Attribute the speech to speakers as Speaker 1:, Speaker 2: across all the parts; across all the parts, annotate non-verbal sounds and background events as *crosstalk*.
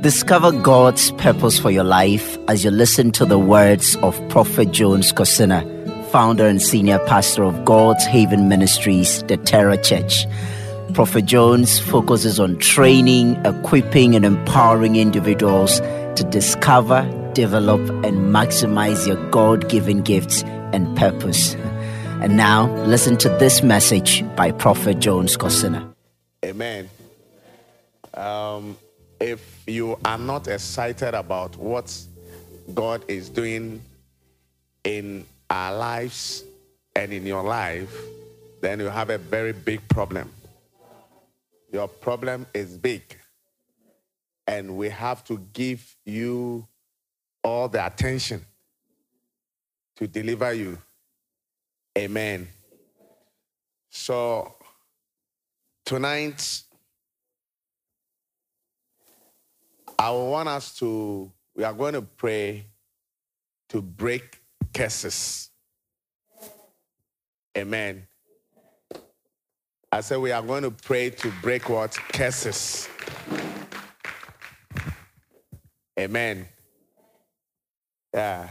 Speaker 1: Discover God's purpose for your life as you listen to the words of Prophet Jones Kosina, founder and senior pastor of God's Haven Ministries, the Terra Church. Prophet Jones focuses on training, equipping, and empowering individuals to discover, develop, and maximize your God given gifts and purpose. And now, listen to this message by Prophet Jones Kosina.
Speaker 2: Amen. Um, if you are not excited about what God is doing in our lives and in your life, then you have a very big problem. Your problem is big. And we have to give you all the attention to deliver you. Amen. So, tonight, I want us to, we are going to pray to break curses. Amen. I said we are going to pray to break what? Curses. Amen. Yeah.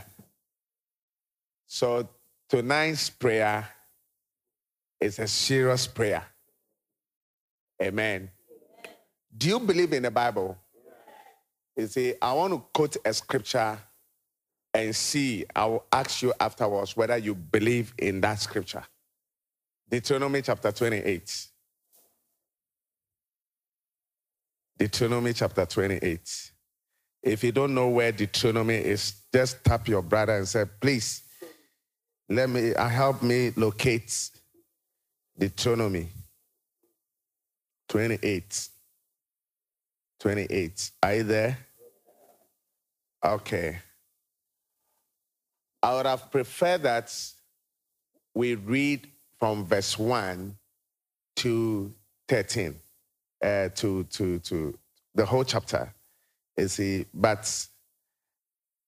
Speaker 2: So tonight's prayer is a serious prayer. Amen. Do you believe in the Bible? See, I want to quote a scripture and see, I will ask you afterwards whether you believe in that scripture. Deuteronomy chapter 28. Deuteronomy chapter 28. If you don't know where Deuteronomy is, just tap your brother and say, please, let me uh, help me locate Deuteronomy 28. 28. Are you there? Okay. I would have preferred that we read from verse 1 to 13, uh, to, to, to the whole chapter. You see, but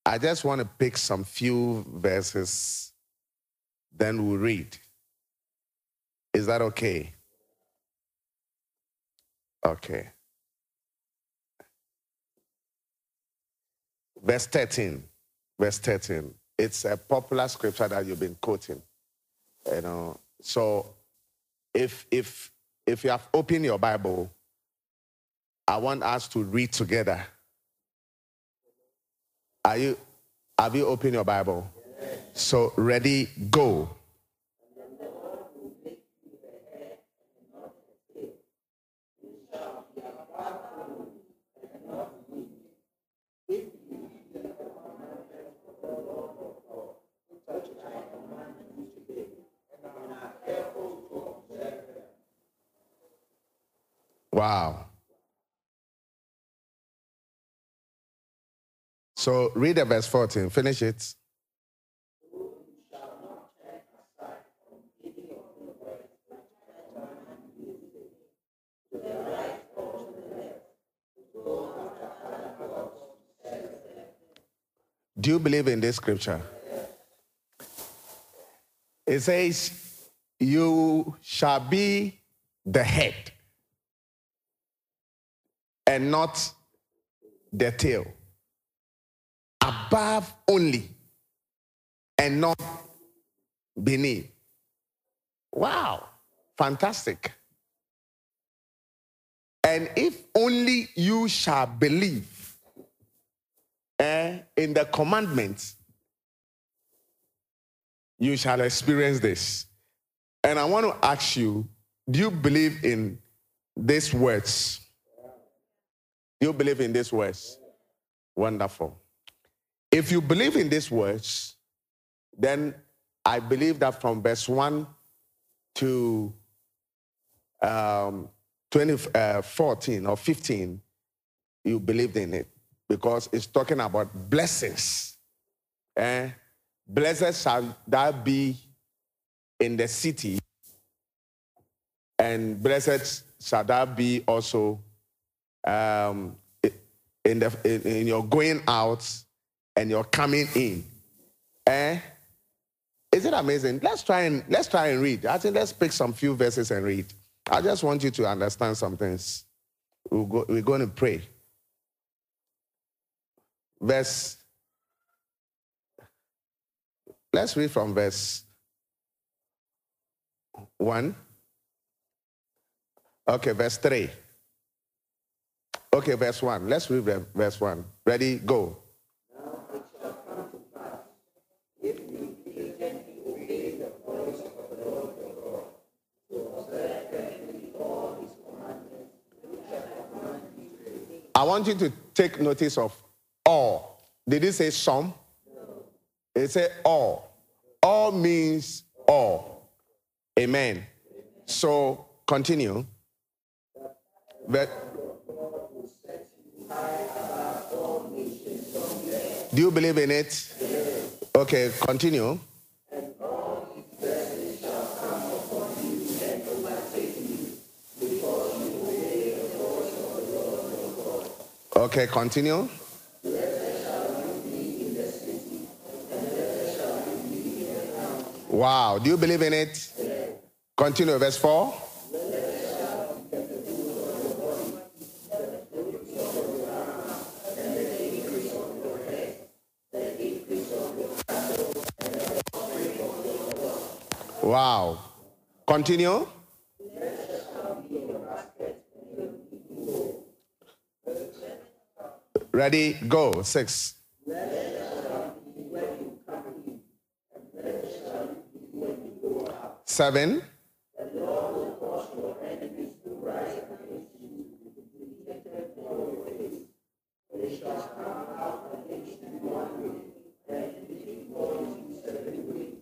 Speaker 2: I just want to pick some few verses, then we'll read. Is that okay? Okay. Verse 13. Verse 13. It's a popular scripture that you've been quoting. You know, so if if if you have opened your Bible, I want us to read together. Are you have you opened your Bible? So ready, go. Wow. So read the verse 14, finish it. Do you believe in this scripture? It says, You shall be the head and not the tail. Above only and not beneath. Wow, fantastic. And if only you shall believe eh, in the commandments, you shall experience this. And I want to ask you do you believe in these words? Do you believe in these words? Wonderful. If you believe in these words, then I believe that from verse 1 to um, 20, uh, 14 or 15, you believed in it because it's talking about blessings. Eh? Blessed shall that be in the city, and blessed shall that be also um, in, the, in, in your going out and your coming in. Eh? Is it amazing? Let's try and let's try and read. I think let's pick some few verses and read. I just want you to understand some things. we we are going to pray. verse. Let's read from verse 1. Okay, verse 3. Okay, verse 1. Let's read verse 1. Ready? Go. I want you to take notice of all. Did it say some? No. It said all. All means all. Amen. So continue. But do you believe in it? Okay, continue. Okay, continue. Wow, do you believe in it? Continue, verse 4. Wow. Continue. Ready, go. Six. Seven.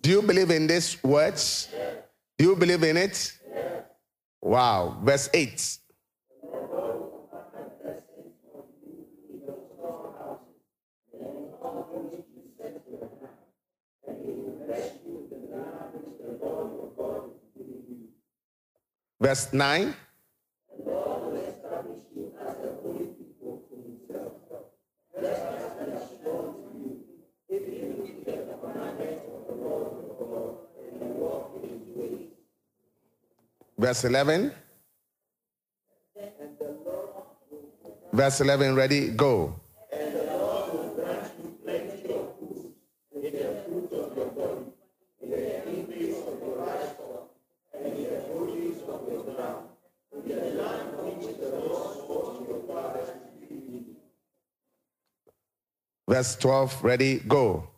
Speaker 2: Do you believe in these words? Do you believe in it? Wow. Verse 8. Verse 9. Verse 11. Verse 11, ready, go. Verse 12, ready, go.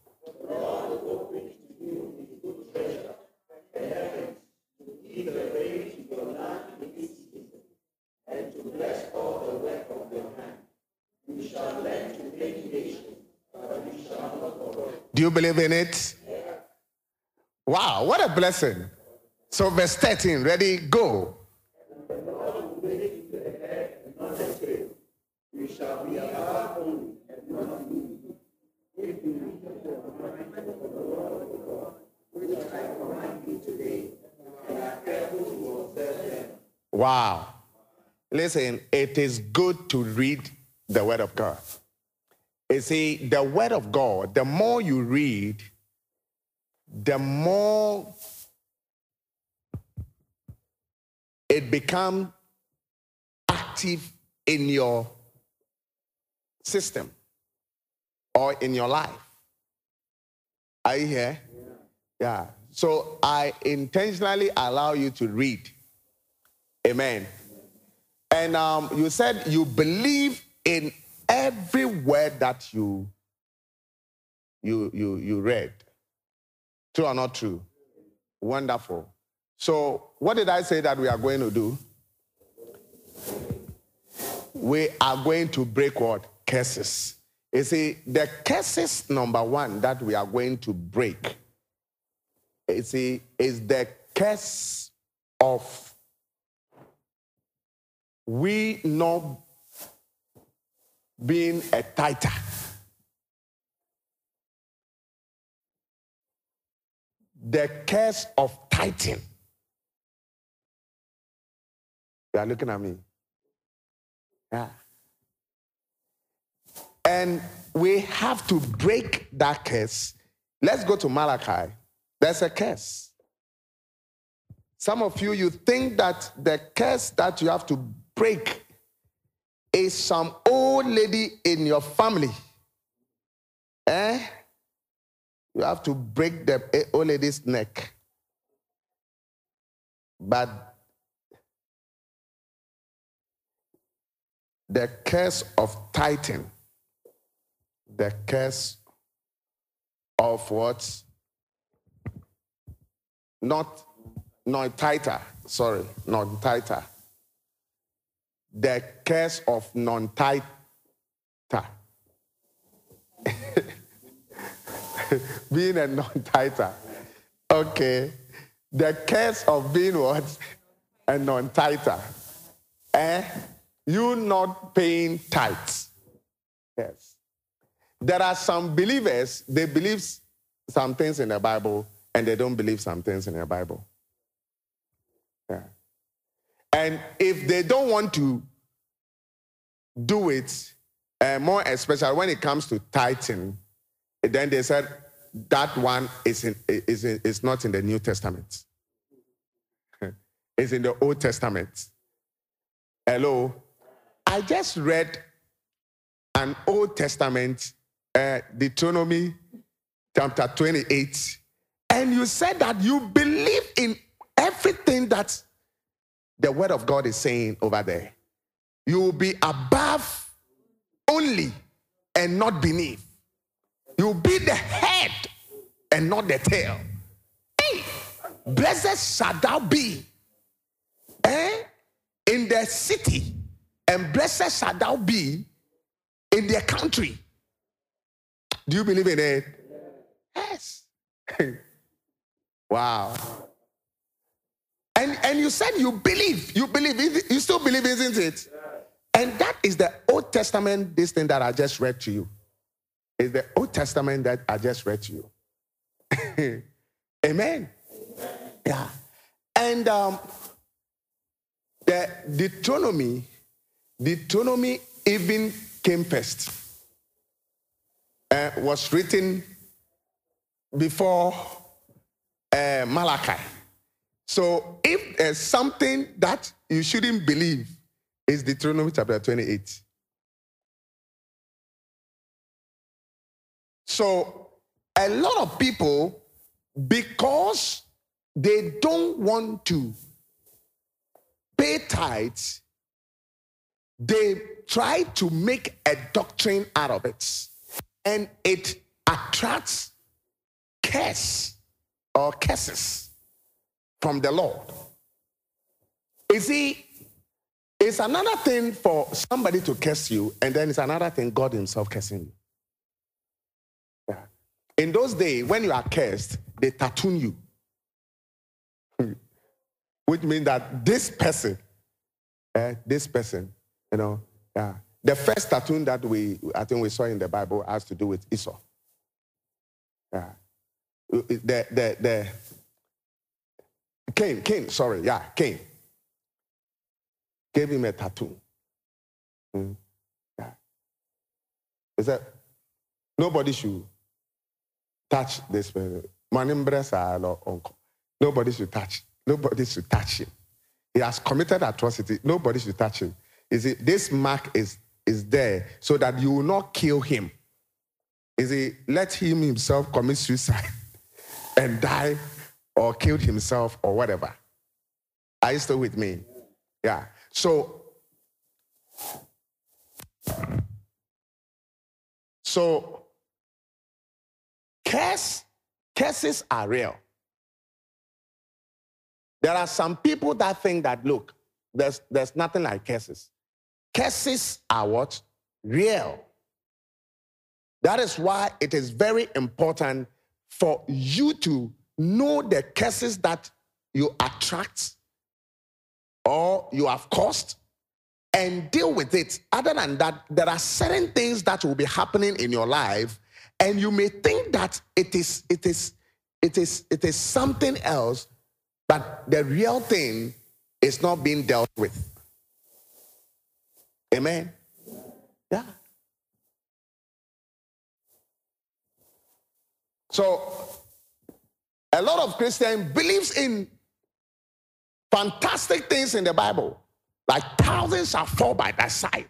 Speaker 2: Believe in it? Wow, what a blessing. So, verse 13, ready, go. Wow. Listen, it is good to read the Word of God. See, the Word of God, the more you read, the more it becomes active in your system or in your life. Are you here? Yeah. yeah. So I intentionally allow you to read Amen. And um, you said you believe in every word that you you you you read. True or not true? Wonderful. So, what did I say that we are going to do? We are going to break what? Curses. You see, the curses number one that we are going to break, you see, is the curse of we not being a tither. The curse of tithing. You are looking at me. Yeah. And we have to break that curse. Let's go to Malachi. There's a curse. Some of you, you think that the curse that you have to break is some old lady in your family Eh? You have to break the old lady's neck. But the curse of tithing, the curse of what? Not, not tighter, sorry, not tighter. The curse of non tither. *laughs* being a non tither. Okay. The curse of being what? A non tither. Eh? You not paying tithes. Yes. There are some believers, they believe some things in the Bible and they don't believe some things in the Bible. Yeah. And if they don't want to do it, uh, more especially when it comes to tithing, then they said that one is, in, is, in, is not in the New Testament. *laughs* it's in the Old Testament. Hello? I just read an Old Testament, uh, Deuteronomy chapter 28, and you said that you believe in everything that the Word of God is saying over there. You will be above only and not beneath. You'll be the head and not the tail. Hey, blessed shall thou be eh, in the city, and blessed shall thou be in their country. Do you believe in it? Yes. *laughs* wow. And and you said you believe, you believe, you still believe, isn't it? And that is the Old Testament, this thing that I just read to you. Is the Old Testament that I just read to you. Amen. *laughs* Amen. Yeah. And um, the Deuteronomy, Deuteronomy even came first. Uh, was written before uh, Malachi. So if there's something that you shouldn't believe, is Deuteronomy chapter 28. So a lot of people, because they don't want to pay tithes, they try to make a doctrine out of it. And it attracts curse or curses from the Lord. You see, it's another thing for somebody to curse you, and then it's another thing God Himself cursing you. Yeah. In those days, when you are cursed, they tattoo you. *laughs* Which means that this person, uh, this person, you know, yeah. The first tattoo that we, I think we saw in the Bible has to do with Esau. Yeah. The, the, the, Cain, Cain, sorry, yeah, Cain. Gave him a tattoo. Mm. Yeah. He said, nobody should touch this person. Nobody should touch. Nobody should touch him. He has committed atrocity. Nobody should touch him. Is it this mark is is there so that you will not kill him? Is it let him himself commit suicide *laughs* and die or killed himself or whatever? Are you still with me? Yeah. So so Curse, curses are real. There are some people that think that, look, there's, there's nothing like curses. Curses are what? Real. That is why it is very important for you to know the curses that you attract or you have caused and deal with it. Other than that, there are certain things that will be happening in your life and you may think that it is it is it is it is something else but the real thing is not being dealt with. Amen? Yeah. So a lot of christian believes in fantastic things in the bible like thousands shall fall by thy side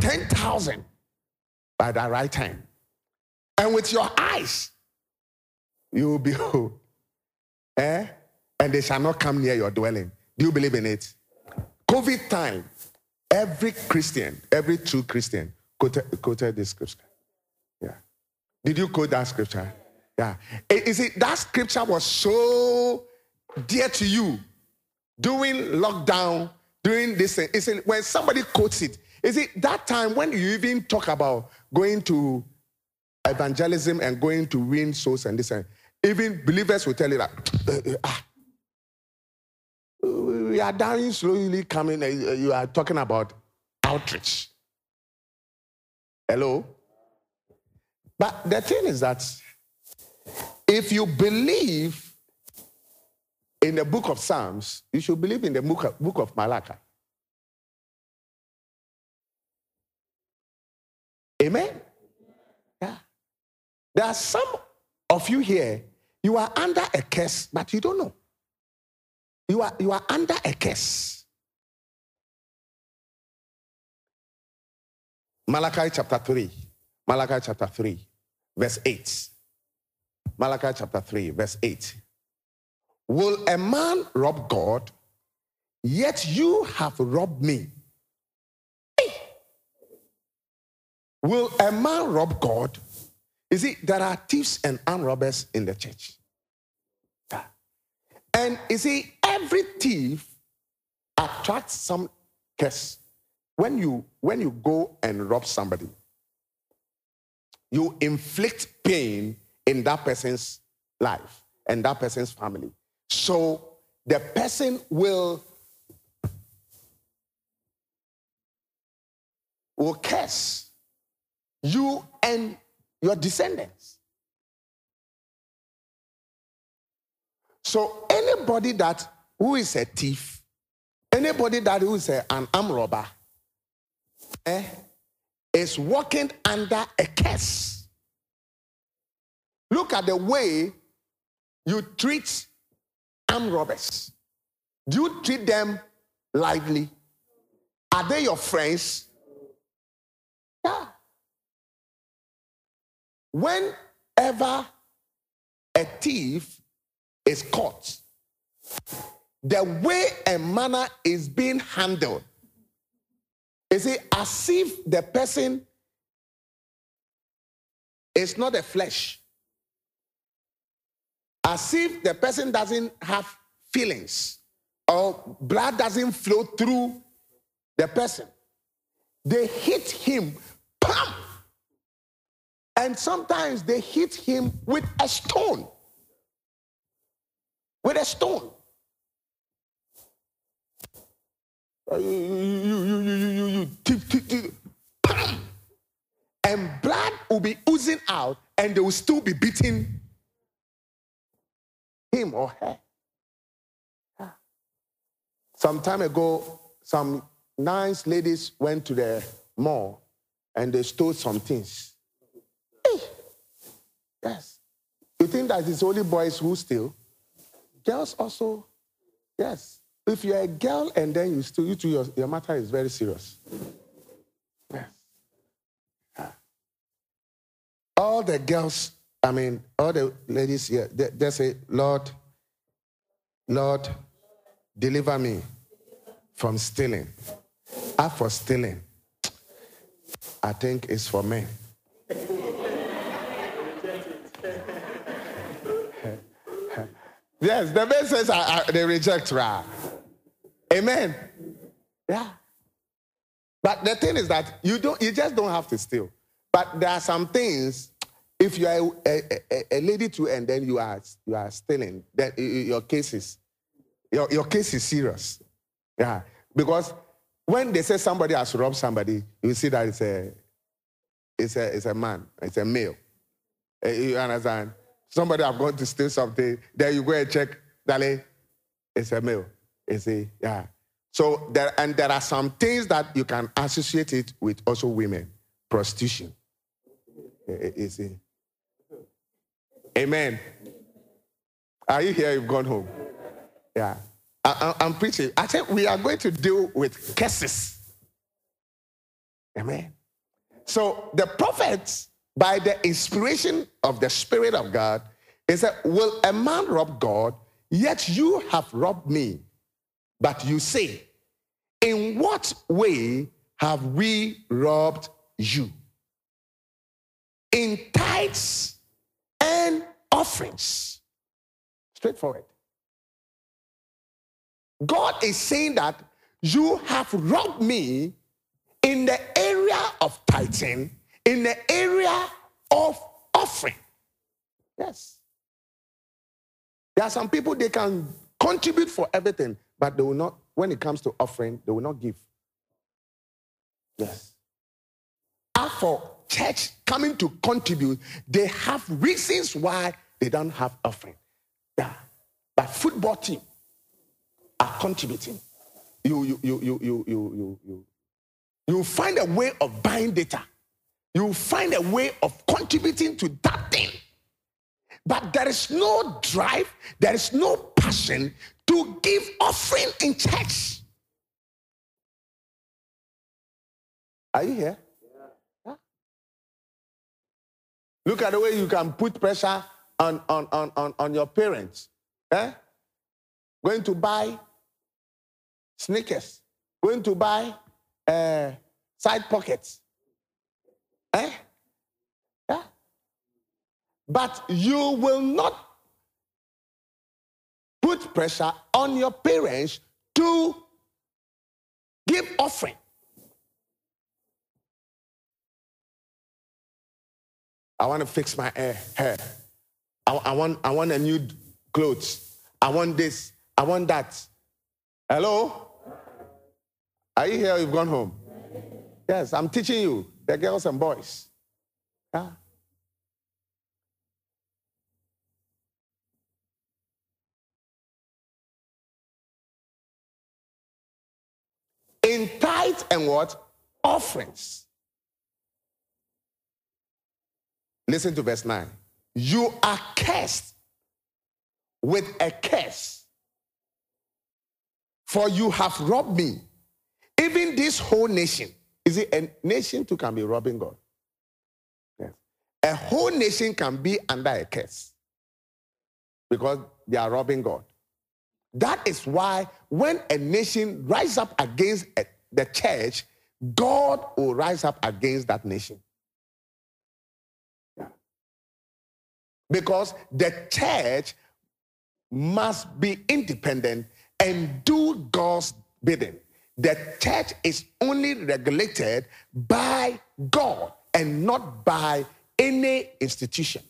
Speaker 2: 10,000 by thy right hand and with your eyes you will behold. *laughs* Eh? And they shall not come near your dwelling. Do you believe in it? COVID time, every Christian, every true Christian quoted, quoted this scripture. Yeah. Did you quote that scripture? Yeah. Is it that scripture was so dear to you during lockdown, during this thing? Is it when somebody quotes it? Is it that time when you even talk about going to evangelism and going to win souls and this and even believers will tell you that *tsk* ah, we are dying slowly coming. Uh, you are talking about outreach. Hello? But the thing is that if you believe in the book of Psalms, you should believe in the book of, book of Malachi. Amen? Yeah. There are some of you here, you are under a curse, but you don't know. You are, you are under a curse. Malachi chapter 3. Malachi chapter 3, verse 8. Malachi chapter 3, verse 8. Will a man rob God? Yet you have robbed me. Will a man rob God? You see, there are thieves and armed robbers in the church. And you see, every thief attracts some curse. When you when you go and rob somebody, you inflict pain in that person's life and that person's family. So the person will will curse you and your descendants. So anybody that who is a thief, anybody that who is a, an arm robber, eh, is walking under a curse. Look at the way you treat arm robbers. Do you treat them lightly? Are they your friends? Yeah. Whenever a thief is caught, the way a manner is being handled is it as if the person is not a flesh, as if the person doesn't have feelings or blood doesn't flow through the person. They hit him, pam, and sometimes they hit him with a stone. With a stone. Uh, you, you, you, you, you, tip, tip, tip, bam! And blood will be oozing out, and they will still be beating him or her. Ah. Some time ago, some nice ladies went to the mall and they stole some things. Yes. You think that it's only boys who steal? Girls also, yes. If you're a girl and then you steal, you too, your, your matter is very serious. Yes. Yeah. All the girls, I mean, all the ladies here, they, say, Lord, Lord, deliver me from stealing. As for stealing, I think it's for men. Yes, the man says I, I, they reject Ra. Amen. Yeah. But the thing is that you don't you just don't have to steal. But there are some things, if you are a, a, a lady too and then you are you are stealing, then your case is your, your case is serious. Yeah. Because when they say somebody has robbed somebody, you see that it's a it's a it's a man, it's a male. Eh, you understand? Somebody have gone to steal something, then you go and check, Dale, it's a male. It's a, yeah. So there, and there are some things that you can associate it with also women. Prostitution. Is it? Amen. Are you here? You've gone home. Yeah. I, am preaching. I said we are going to deal with curses. Amen. So the prophets by the inspiration of the Spirit of God, it said, Will a man rob God? Yet you have robbed me. But you say, In what way have we robbed you? In tithes and offerings. Straightforward. God is saying that you have robbed me in the area of tithing, in the area of offering. Yes. There are some people they can contribute for everything, but they will not, when it comes to offering, they will not give. Yes. As for church coming to contribute, they have reasons why they don't have offering. Yeah. But football team are contributing. You, you, you, you, you, you, you, you, you find a way of buying data. You find a way of contributing to that thing. But there is no drive, there is no passion to give offering in church. Are you here? Yeah. Look at the way you can put pressure on, on, on, on, on your parents. Eh? Going to buy sneakers, going to buy uh, side pockets. Eh? Yeah? But you will not put pressure on your parents to give offering. I want to fix my hair. I, I, want, I want a new clothes. I want this. I want that. Hello? Are you here? You've gone home. Yes, I'm teaching you, the girls and boys. Yeah. In tithe and what? Offerings. Listen to verse 9. You are cursed with a curse, for you have robbed me, even this whole nation. Is it a nation too can be robbing God? Yes. A whole nation can be under a curse because they are robbing God. That is why when a nation rise up against the church, God will rise up against that nation. Because the church must be independent and do God's bidding. The church is only regulated by God and not by any institution.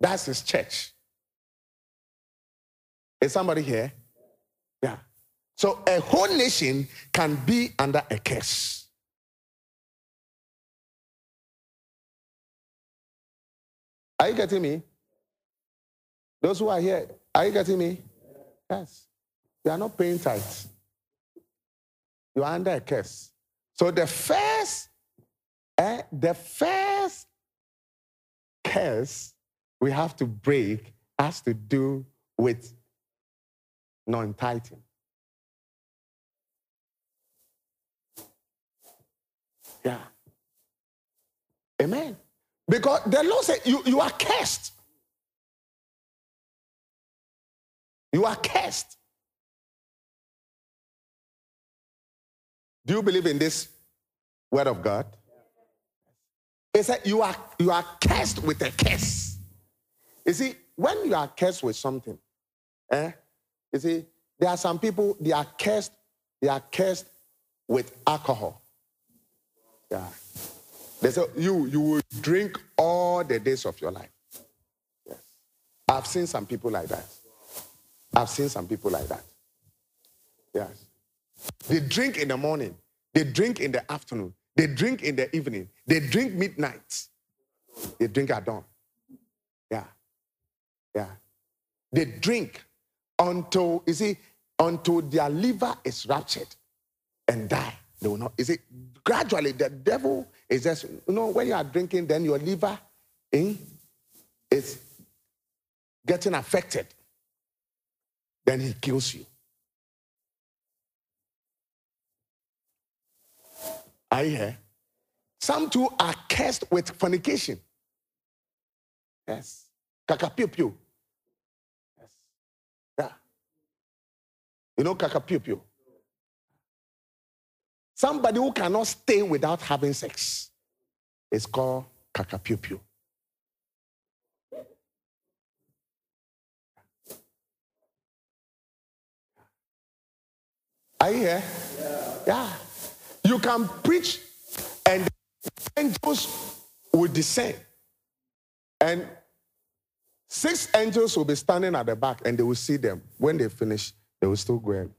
Speaker 2: That's his church. Is somebody here? Yeah. So a whole nation can be under a curse. Are you getting me? Those who are here, are you getting me? Yes. You are not paying tithes. You are under a curse. So the first, eh, the first curse we have to break has to do with non-tithing. Yeah. Amen. Because the Lord said you, you are cursed. You are cursed. Do you believe in this word of God? He said you are you are cursed with a curse. You see, when you are cursed with something, eh? You see, there are some people they are cursed, they are cursed with alcohol. Yeah. They say you you will drink all the days of your life. Yes. I've seen some people like that. I've seen some people like that. Yes. They drink in the morning, they drink in the afternoon, they drink in the evening, they drink midnight, they drink at dawn. Yeah. Yeah. They drink until, you see, until their liver is ruptured and die. They will not. Is it gradually the devil is just, you know, when you are drinking, then your liver eh, is getting affected. Then he kills you. Are you here? Some too are cursed with fornication. Yes. Kakapiu Yes. Yeah. You know kakapiu Somebody who cannot stay without having sex is called kakapiu Are you here? Yeah. yeah. You can preach and angels will descend. And six angels will be standing at the back and they will see them. When they finish, they will still go and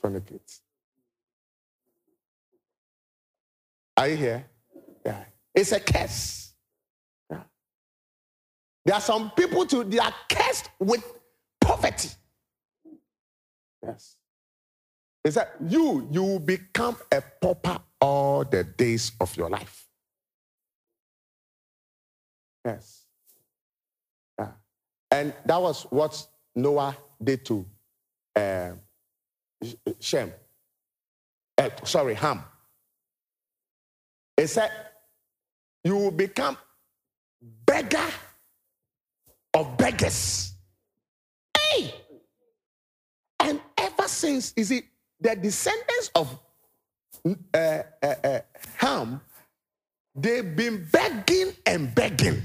Speaker 2: fornicate. Are you here? Yeah. It's a curse. Yeah. There are some people too, they are cursed with poverty. Yes. Is that you, you become a pauper all the days of your life. Yes. Yeah. And that was what Noah did to uh, Shem. Uh, sorry, Ham. He said, You will become beggar of beggars. Hey! And ever since, is it the descendants of uh, uh, uh, Ham, they've been begging and begging.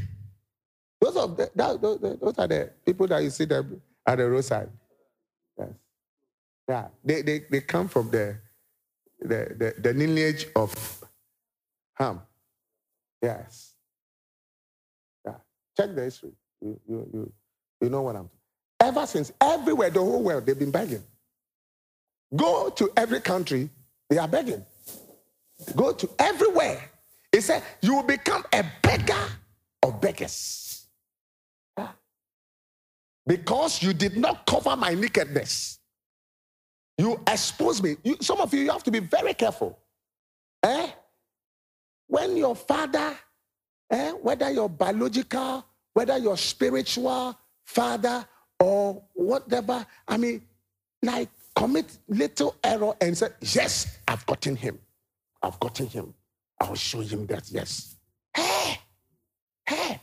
Speaker 2: Those, of the, that, those, those are the people that you see them at the roadside. Yes. Yeah, they, they, they come from the, the, the, the lineage of Ham. Yes. Yeah. Check the history. You, you, you, you know what I'm talking Ever since, everywhere, the whole world, they've been begging. Go to every country, they are begging. Go to everywhere. He said, You will become a beggar of beggars. Because you did not cover my nakedness. You expose me. You, some of you, you have to be very careful. Eh? When your father, eh, whether your biological, whether your spiritual father or whatever, I mean, like commit little error and say, Yes, I've gotten him. I've gotten him. I'll show him that, yes. Hey, hey,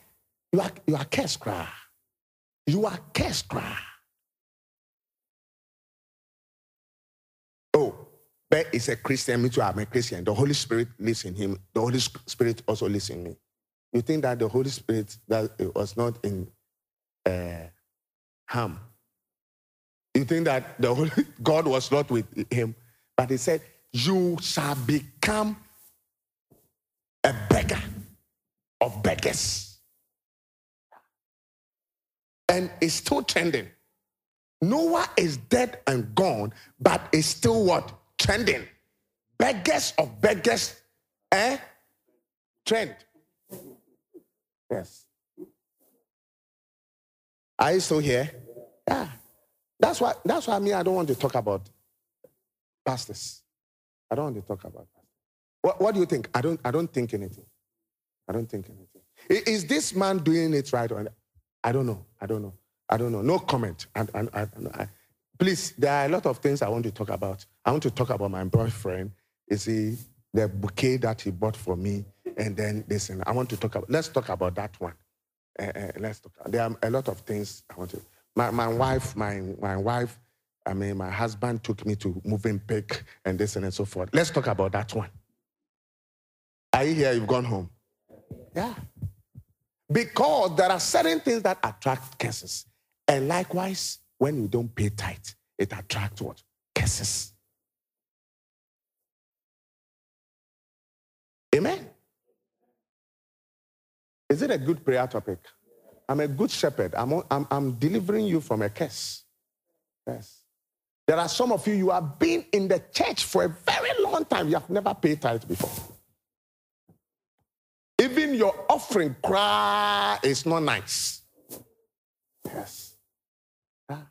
Speaker 2: you are, you are cursed, cry. You are cursed, cry. But it's a Christian, me too, I'm a Christian. The Holy Spirit lives in him. The Holy Spirit also lives in me. You think that the Holy Spirit that it was not in uh, Ham. You think that the Holy *laughs* God was not with him, but he said, You shall become a beggar of beggars. And it's still trending. Noah is dead and gone, but it's still what? Trending. Beggars of beggars, eh? Trend. Yes. Are you still here? Yeah. That's why, that's why I mean I don't want to talk about pastors. I don't want to talk about that. What, what do you think? I don't, I don't think anything. I don't think anything. Is this man doing it right? Or I don't know. I don't know. I don't know. No comment. I, I, I, please, there are a lot of things I want to talk about. I want to talk about my boyfriend. Is he the bouquet that he bought for me? And then this, and I want to talk about. Let's talk about that one. Uh, uh, let's talk. There are a lot of things I want to. My, my wife, my, my wife, I mean, my husband took me to moving pick and this and and so forth. Let's talk about that one. Are you here? You've gone home. Yeah. Because there are certain things that attract curses. And likewise, when you don't pay tithe, it attracts what? Curses. Amen. Is it a good prayer topic? I'm a good shepherd. I'm, I'm, I'm delivering you from a curse. Yes. There are some of you, you have been in the church for a very long time. You have never paid tithe before. Even your offering cry is not nice. Yes. Ah.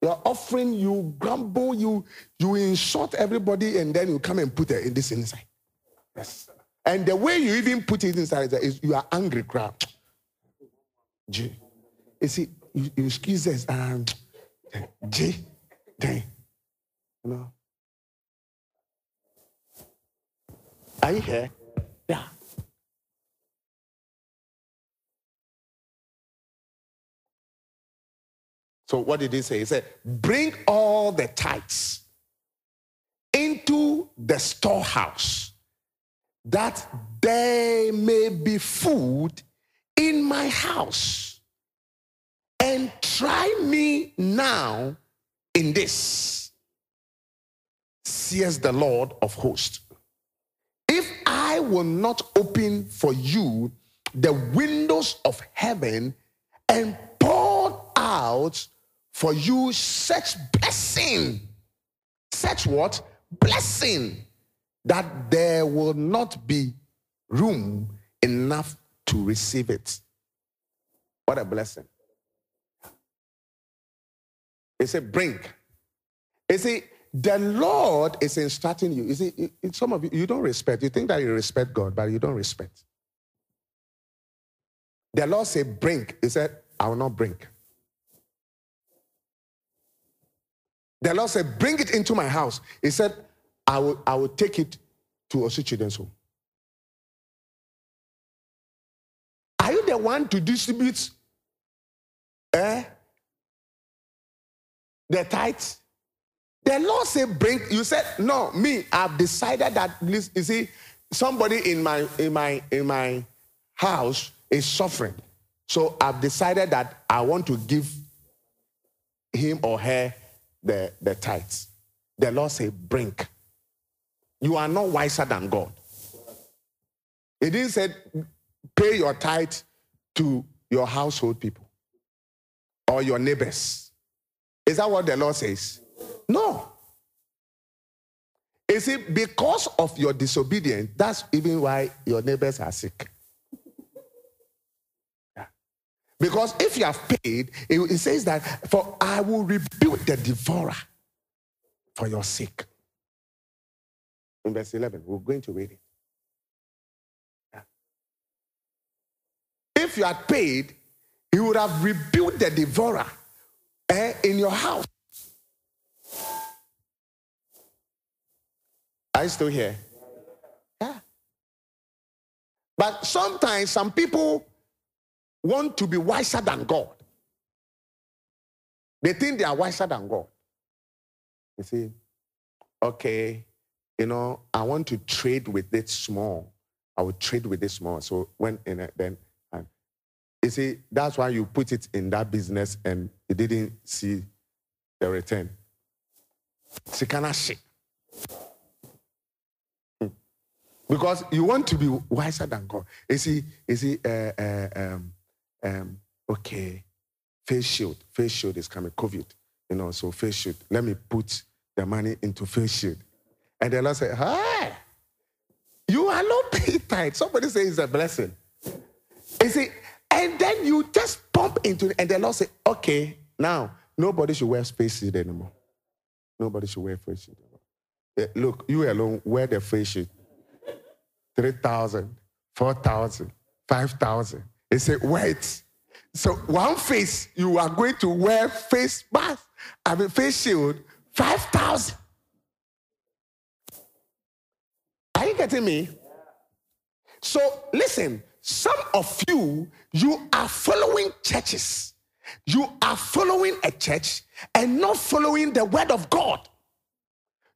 Speaker 2: Your offering, you grumble, you you insult everybody, and then you come and put this inside. Yes. And the way you even put it inside is you are angry crowd. J. You see, you, you excuse us, um, J, then, you know. Are you here? Yeah. So what did he say? He said, bring all the tithes into the storehouse that there may be food in my house. And try me now in this, says the Lord of hosts. If I will not open for you the windows of heaven and pour out for you such blessing, such what? Blessing that there will not be room enough to receive it. What a blessing. He said, Bring. He said, The Lord is instructing you. You see, some of you, you don't respect. You think that you respect God, but you don't respect. The Lord said, Bring. He said, I will not bring. The Lord said, Bring it into my house. He said, I will, I will take it to Osu Children's Home. Are you the one to distribute eh, the tithes? The Lord said, Bring. You said, No, me, I've decided that, you see, somebody in my, in my, in my house is suffering. So I've decided that I want to give him or her the, the tithes. The Lord say, bring. You are not wiser than God. He didn't say, pay your tithe to your household people or your neighbors. Is that what the Lord says? No. Is it because of your disobedience? That's even why your neighbors are sick. Because if you have paid, it, says that, for I will rebuke the devourer for your sake. In verse 11, we're going to read it. Yeah. If you had paid, he would have rebuked the devourer eh, in your house. Are you still here? Yeah. But sometimes some people want to be wiser than God. They think they are wiser than God. You see, okay, you know, I want to trade with it small. I will trade with it small. So when in a, then, and you see, that's why you put it in that business and you didn't see the return. Sikana shit. Hmm. Because you want to be wiser than God. You see, you see, uh, uh, um, um, okay, face shield, face shield is coming, COVID, you know, so face shield. Let me put the money into face shield. And the Lord said, Hi, you are not paying tithe. Somebody says it's a blessing. You see, and then you just pump into it, and the Lord said, Okay, now nobody should wear shield anymore. Nobody should wear face shield. Yeah, look, you alone wear the face shield. 3,000, 4,000, 5,000. He said, wait. So one face, you are going to wear face mask, I mean face shield, 5,000. Getting me? So listen, some of you, you are following churches. You are following a church and not following the word of God.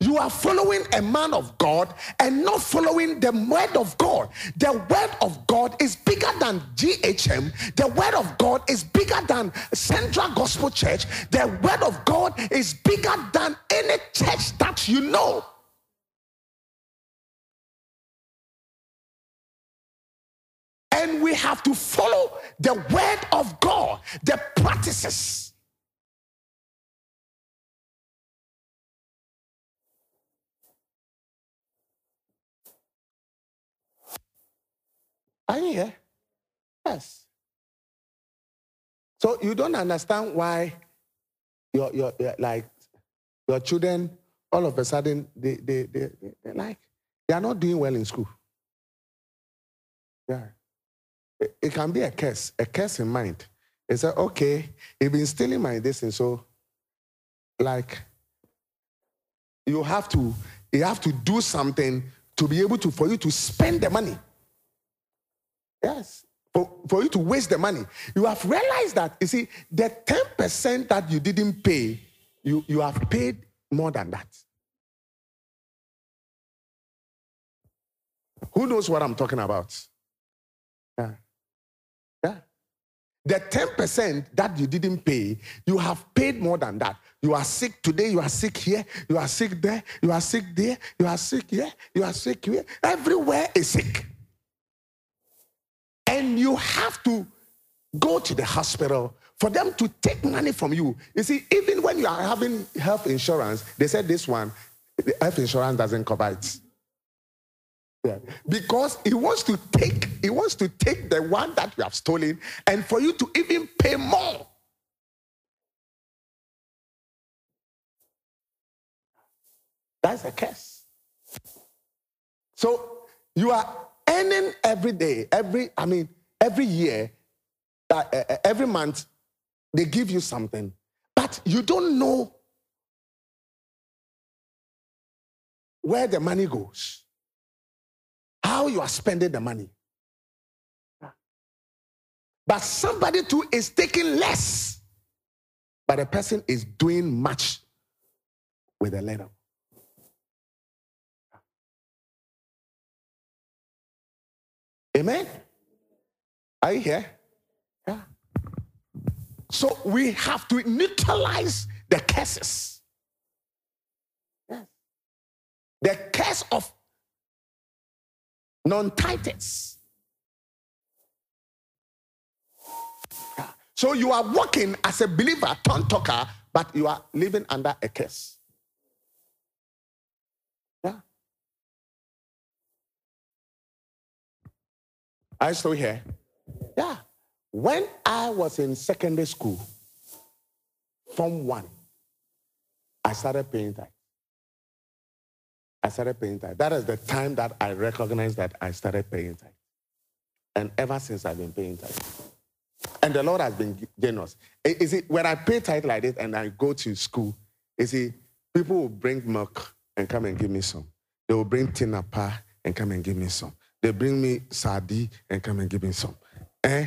Speaker 2: You are following a man of God and not following the word of God. The word of God is bigger than GHM. The word of God is bigger than Central Gospel Church. The word of God is bigger than any church that you know. And we have to follow the word of God, the practices. Are you here? Yes. So you don't understand why your, your, your like your children all of a sudden they, they, they, they like they are not doing well in school. Yeah. It, can be a curse, a curse in mind. It's like, okay, you've been stealing my this and so like you have to you have to do something to be able to, for you to spend the money. Yes. For, for you to waste the money. You have realized that, you see, the 10% that you didn't pay, you, you have paid more than that. Who knows what I'm talking about? Yeah. The 10% that you didn't pay, you have paid more than that. You are sick today, you are sick here, you are sick there, you are sick there, you are sick here, you are sick here. Everywhere is sick. And you have to go to the hospital for them to take money from you. You see, even when you are having health insurance, they said this one, the health insurance doesn't cover it. Yeah. Because he wants to take, he wants to take the one that you have stolen and for you to even pay more. That's a curse. So you are earning every day, every, I mean, every year, uh, uh, every month, they give you something, but you don't know where the money goes how you are spending the money. But somebody too is taking less, but the person is doing much with a little. Amen? Are you here? Yeah. So we have to neutralize the curses. Yes. The curse of non-titans. So you are walking as a believer, tongue talker, but you are living under a curse. Yeah. Are you still here? Yeah. When I was in secondary school, from one, I started paying tithe. I started paying tithe. That is the time that I recognized that I started paying tithe. And ever since I've been paying tithe. And the Lord has been generous. Is it when I pay tithe like this and I go to school, is it people will bring milk and come and give me some. They will bring tinapa and come and give me some. They bring me sadi and come and give me some. Eh?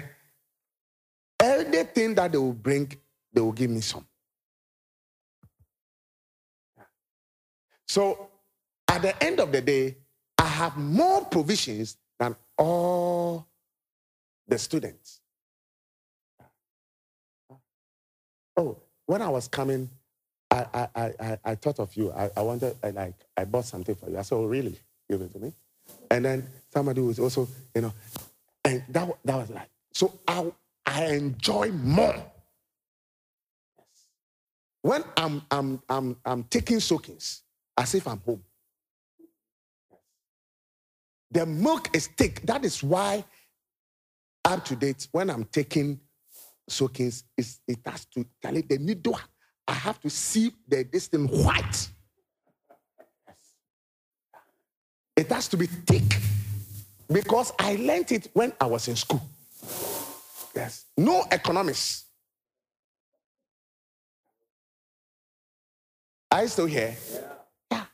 Speaker 2: Everything that they will bring, they will give me some. So at the end of the day, I have more provisions than all the students. Oh, when I was coming, I, I, I, I thought of you. I, I wanted, I, like, I bought something for you. I said, oh, really? Give it to me. And then somebody was also, you know, and that, that was like, so I, I enjoy more. When I'm, I'm, I'm, I'm taking soakings, as if I'm home. The milk is thick. That is why, up to date, when I'm taking soakings, it has to tell it the needle. I have to see the this thing white. It has to be thick because I learned it when I was in school. Yes. No economics. Are you still here? Yeah. yeah.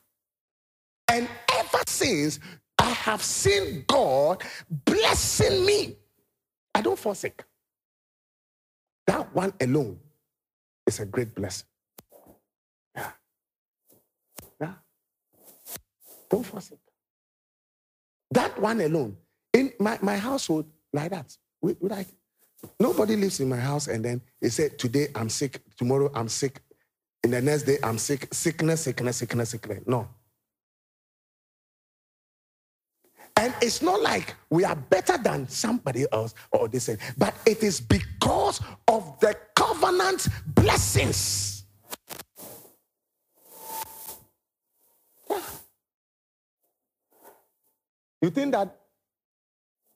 Speaker 2: And ever since have seen God blessing me. I don't forsake. That one alone is a great blessing. Yeah. Yeah. Don't forsake. That one alone. In my, my household, like that. We, we like nobody lives in my house and then they say, Today I'm sick, tomorrow I'm sick, and the next day I'm sick. Sickness, sickness, sickness, sickness. No. And it's not like we are better than somebody else or this, but it is because of the covenant blessings. Yeah. You think that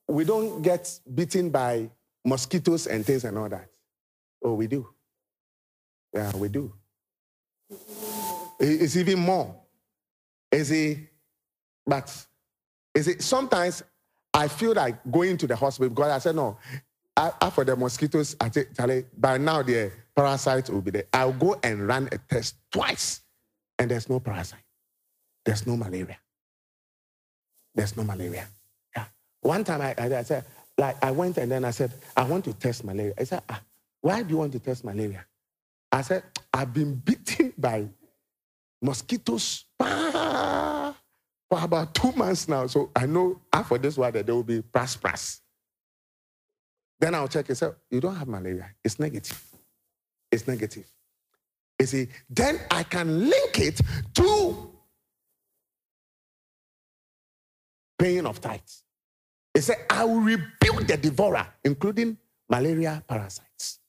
Speaker 2: we don't get beaten by mosquitoes and things and all that? Oh, we do. Yeah, we do. It's even more. Is it? But is it sometimes I feel like going to the hospital because I said, no, after the mosquitoes, I Charlie, by now the parasite will be there. I'll go and run a test twice, and there's no parasite. There's no malaria. there's no malaria. Yeah. One time I, I, I said, like, I went and then I said, I want to test malaria. I said, ah, why do you want to test malaria? I said, I've been bitten by mosquitoes *laughs* for about two months now. So I know after this that there will be pras pras. Then I'll check and say, You don't have malaria. It's negative. It's negative. You see, then I can link it to paying of tithes. He said, I will rebuild the devourer, including malaria parasites.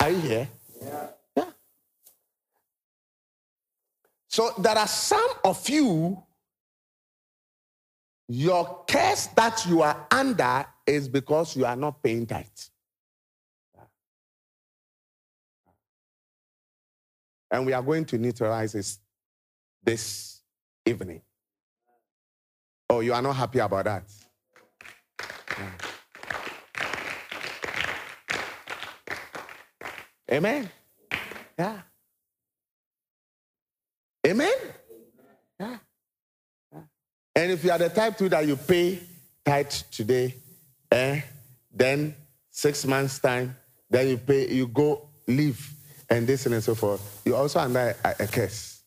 Speaker 2: Are you here? Yeah. yeah. So there are some of you, your curse that you are under is because you are not paying tithe. And we are going to neutralize this this evening. Oh, you are not happy about that? Yeah. Amen. Yeah. Amen. Yeah. And if you are the type two that you pay tithe today, eh, then six months time, then you pay, you go leave and this and so forth. You also under a, a curse.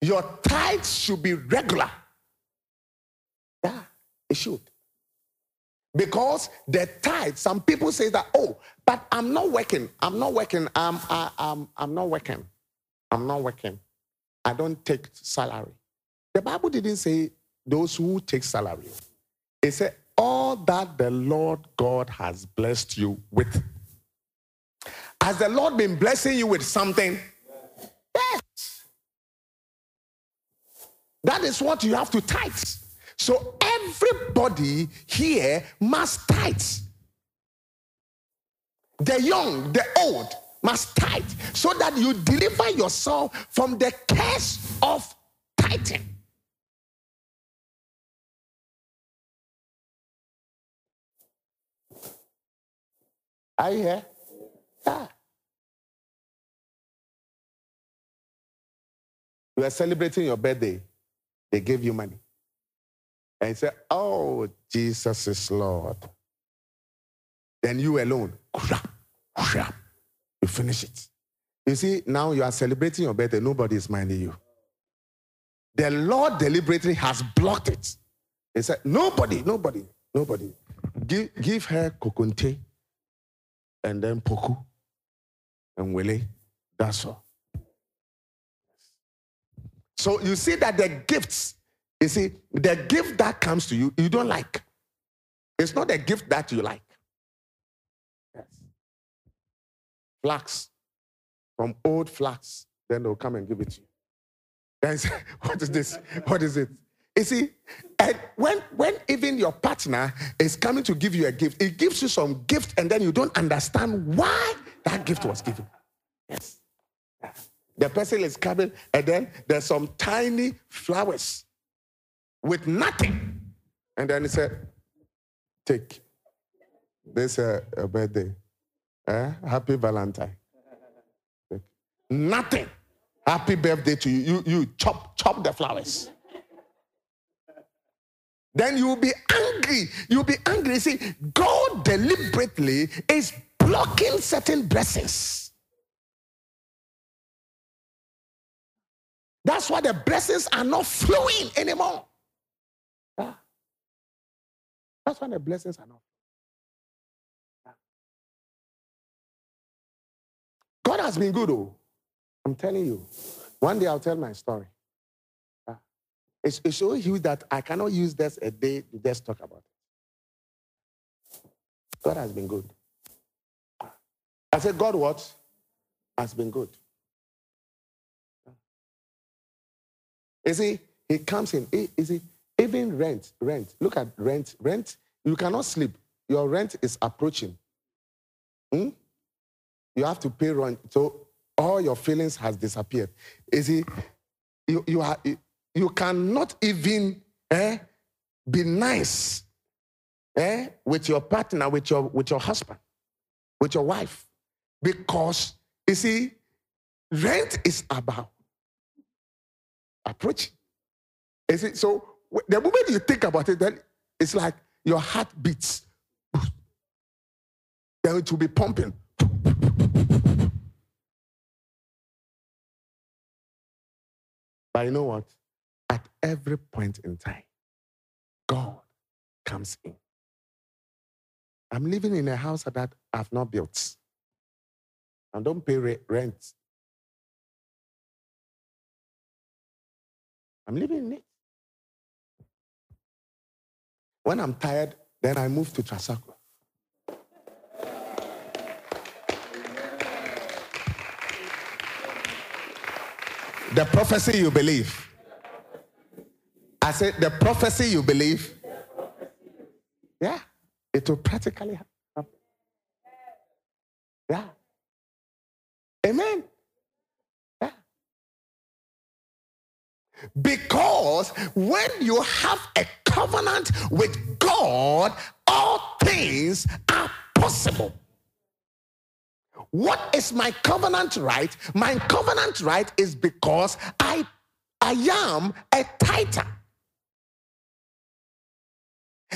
Speaker 2: Your tithes should be regular. Yeah, it should. Because the tithe, some people say that, oh, but I'm not working. I'm not working. I'm, I, I'm, I'm not working. I'm not working. I don't take salary. The Bible didn't say those who take salary. It said, all that the Lord God has blessed you with. Has the Lord been blessing you with something? Yes. That is what you have to tithe. So everybody here must tithe. The young, the old must tithe so that you deliver yourself from the curse of tithing. Are you here? Yeah. You are celebrating your birthday. They gave you money. And you say, Oh, Jesus is Lord. Then you alone, you finish it. You see, now you are celebrating your birthday, nobody is minding you. The Lord deliberately has blocked it. He said, Nobody, nobody, nobody. Give, give her kokonte and then poku and wele. That's all. So you see that the gifts, you see, the gift that comes to you, you don't like. It's not a gift that you like. Yes. Flax from old flax, then they'll come and give it to you. Then say, *laughs* what is this? What is it? You see, and when, when even your partner is coming to give you a gift, it gives you some gift, and then you don't understand why that gift was given. Yes. The person is coming, and then there's some tiny flowers with nothing. And then he said, Take this uh, a birthday. Eh? Happy Valentine. Take. Nothing. Happy birthday to you. You, you chop, chop the flowers. Then you'll be angry. You'll be angry. See, God deliberately is blocking certain blessings. That's why the blessings are not flowing anymore. Yeah. That's when the blessings are not. Yeah. God has been good, oh. I'm telling you. One day I'll tell my story. Yeah. It's, huge that I cannot use this a day to just talk about it. God has been good. Ah. I said, God what? Has been good. Ah. You see, he comes in. You see, even rent, rent. Look at rent. Rent, you cannot sleep. Your rent is approaching. Hmm? You have to pay rent. So all your feelings has disappeared. You see, you, you, are, you cannot even eh, be nice eh, with your partner, with your, with your husband. with your wife because you see, rent is about approaching. You see, so the moment you think about it, then it's like your heart beats. Then it will be pumping. But you know what? At every point in time, God comes in. I'm living in a house that I've not built. I don't pay rent. I'm living in it. When I'm tired, then I move to Trasacco. The prophecy you believe. I said, the prophecy you believe. Yeah, it will practically happen. Yeah. Amen. Yeah. Because when you have a covenant with God, all things are possible. What is my covenant right? My covenant right is because I, I am a tither.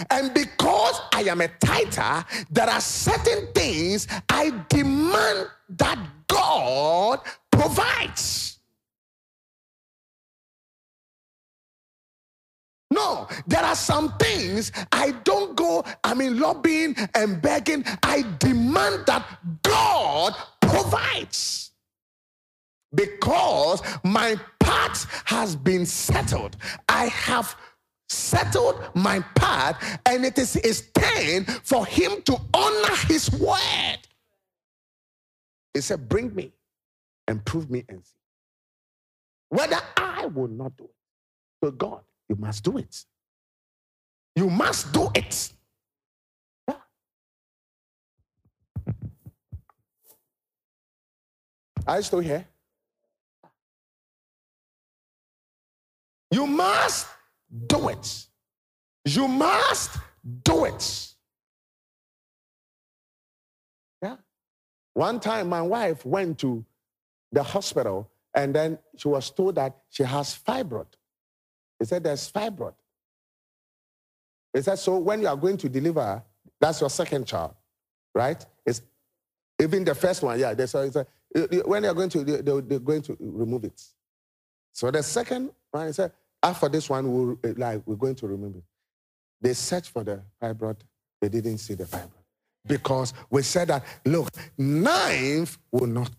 Speaker 2: And because I am a tither, there are certain things I demand that God provides. No, there are some things I don't go, I mean, lobbying and begging. I demand that God provides. Because my part has been settled. I have settled my part, and it is his turn for him to honor his word. He said, Bring me and prove me and see whether I will not do it. So, God, you must do it. You must do it. Yeah. Are you still here? You must do it. You must do it. Yeah. One time, my wife went to the hospital and then she was told that she has fibroid. He said, There's fibroid. He said, So when you are going to deliver, that's your second child, right? It's even the first one, yeah. There's, a, when you're going to, they're, they're going to remove it. So the second one, he said, after this one, we'll, like, we're going to remove it. They searched for the fibroid. They didn't see the fibroid. Because we said that, look, knife will not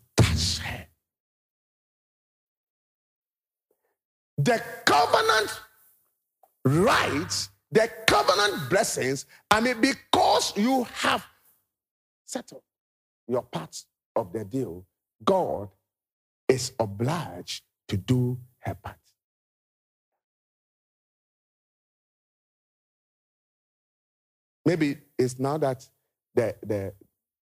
Speaker 2: The covenant rights, the covenant blessings, I mean, because you have settled your part of the deal, God is obliged to do her part. Maybe it's now that the, the,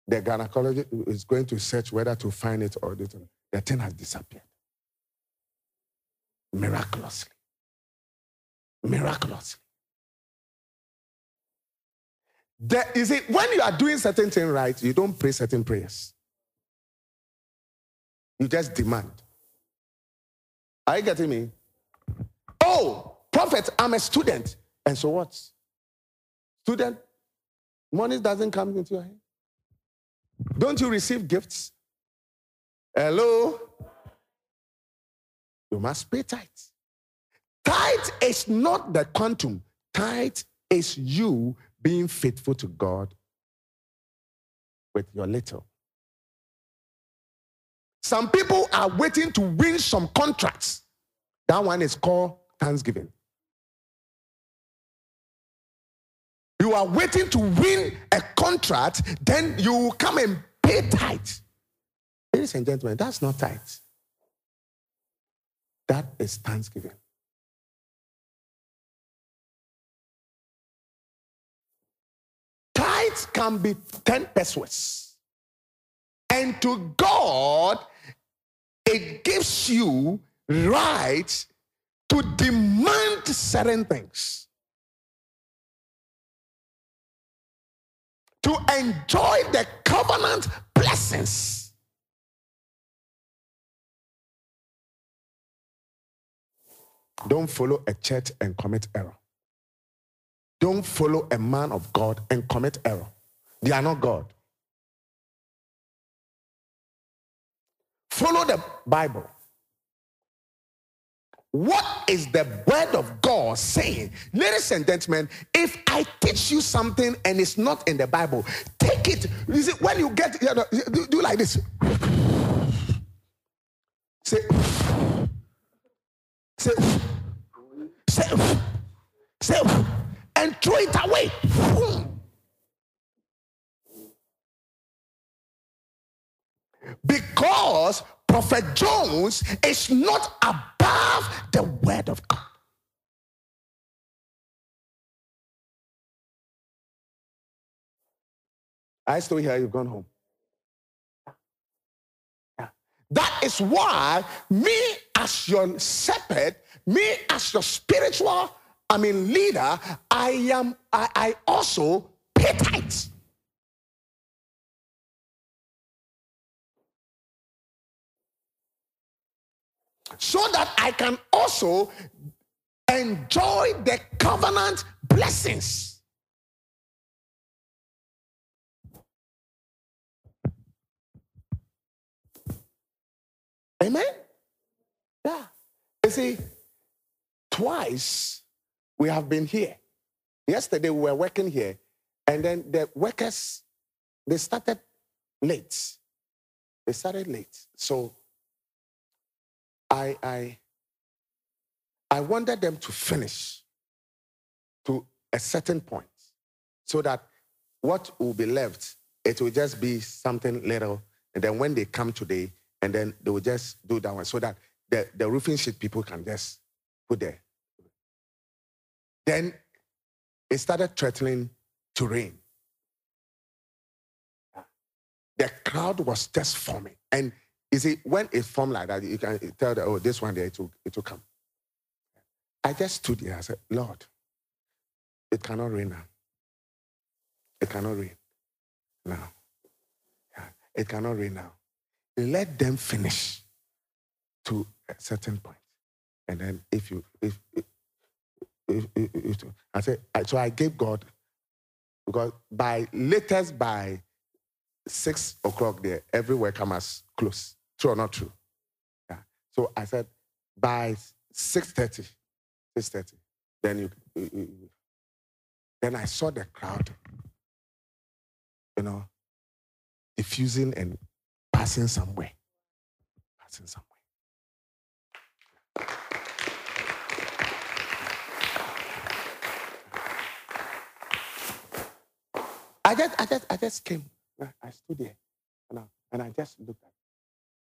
Speaker 2: the gynecologist is going to search whether to find it or the, the thing has disappeared miraculously. Miraculously. There, is it when you are doing certain things right, you don't pray certain prayers. You just demand. Are you getting me? Oh, prophet, I'm a student. And so what? Student, money doesn't come into your hand. Don't you receive gifts? Hello? You must pay tithe. Tithe is not the quantum, tithe is you being faithful to God with your little. Some people are waiting to win some contracts. That one is called Thanksgiving. You are waiting to win a contract, then you come and pay tithe. Ladies and gentlemen, that's not tithe. That is thanksgiving. Tithes can be 10 pesos. And to God, it gives you right to demand certain things. to enjoy the covenant blessings. Don't follow a church and commit error. Don't follow a man of God and commit error. They are not God. Follow the Bible. What is the word of God saying? Ladies and gentlemen, if I teach you something and it's not in the Bible, take it. You see, when you get, you know, do, do like this. Say, say, say, say, and throw it away. Because Prophet Jones is not above the word of God. I still hear you've gone home. That is why me as your shepherd, me as your spiritual, I mean leader, I am I, I also pay tithes. so that I can also enjoy the covenant blessings. Amen? Yeah. You see, twice we have been here. Yesterday we were working here, and then the workers they started late. They started late. So I, I, I wanted them to finish to a certain point so that what will be left, it will just be something little. And then when they come today, and then they will just do that one so that the, the roofing sheet people can just put there. Then it started threatening to rain. The crowd was just forming. And you see, when it formed like that, you can tell that, oh, this one there, it will, it will come. I just stood there. I said, Lord, it cannot rain now. It cannot rain now. Yeah, it cannot rain now. Let them finish to a certain point. And then if you, if, if, if, if, I said, so I gave God, because by latest by six o'clock there, every worker must close. True or not true? Yeah. So I said, by 6.30, 6.30, then you, you, you, then I saw the crowd, you know, diffusing and passing somewhere. Passing somewhere. I just, I just, I just came. I stood there and I, and I just looked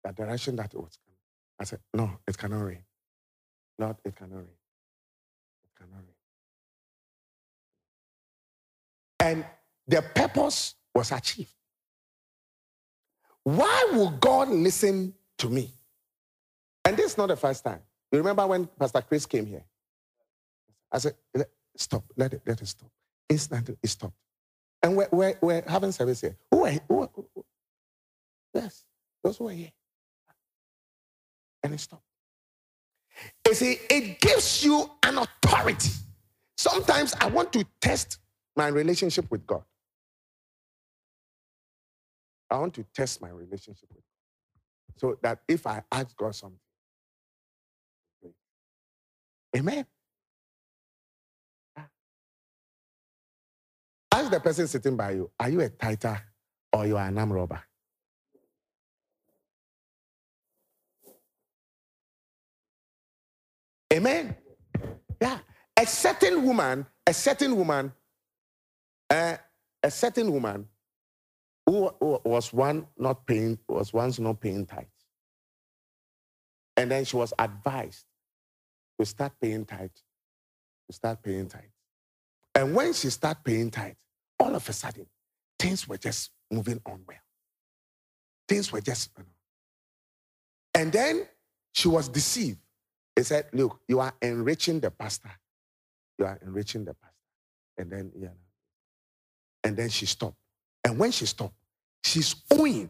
Speaker 2: at the direction that it was coming. I said, No, it cannot rain. Lord, it cannot rain. It cannot rain. And the purpose was achieved. Why would God listen to me? And this is not the first time. You remember when Pastor Chris came here? I said, Stop, let it, let it stop. Instantly, it stopped. And we're, we're, we're having service here. Who are, who, who, yes, those who are here and it stopped. You see, it gives you an authority. Sometimes I want to test my relationship with God. I want to test my relationship with God. So that if I ask God something, Amen. Ask the person sitting by you, are you a tither or you are an arm robber? Amen. Yeah. A certain woman, a certain woman, uh, a certain woman who, was one not paying, was once not paying tithes. And then she was advised to start paying tithes, to start paying tithes. And when she started paying tithes, all of a sudden, things were just moving on well. Things were just, you know. And then she was deceived he said, Look, you are enriching the pastor. You are enriching the pastor. And then, yeah. And then she stopped. And when she stopped, she's owing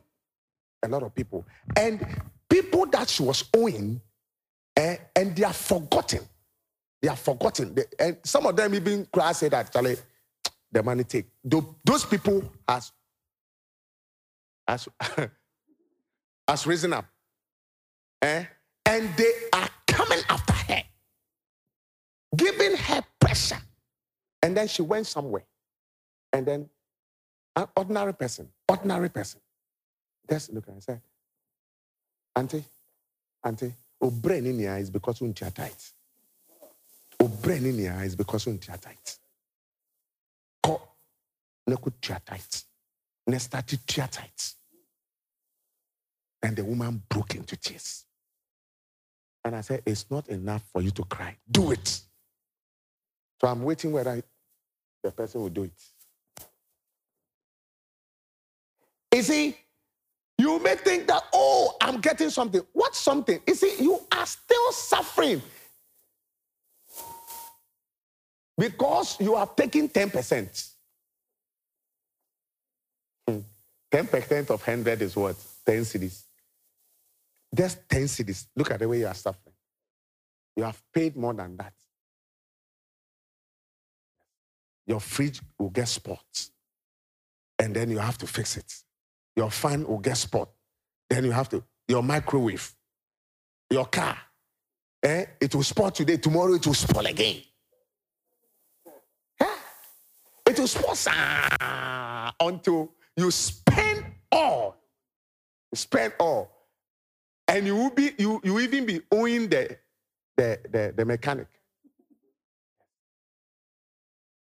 Speaker 2: a lot of people. And people that she was owing, eh, and they are forgotten. They are forgotten. They, and some of them even cry say that Charlie, the money take. Those people has has, *laughs* has risen up. Eh? And they are coming after her, giving her pressure. And then she went somewhere. And then an ordinary person, ordinary person, just look and say, Auntie, Auntie, o brain in your eyes because you are tight. O brain in your eyes because you are tight. Ko, ne could tight. Ne started tight. And the woman broke into tears. And I said, It's not enough for you to cry. Do it. So I'm waiting whether the person will do it. You see, you may think that, oh, I'm getting something. What something? You see, you are still suffering because you are taking 10%. 10% hmm. of 100 is what? 10 cedis. Just 10 cedis. Look at the way you are suffering. You have paid more than that. Your fridge will get spots, and then you have to fix it. Your fan will get spot. Then you have to, your microwave, your car, eh? it will spot today, tomorrow it will spoil again. Yeah. It will spot ah, until you spend all. spend all. And you will be, you, you even be owing the, the, the, the mechanic.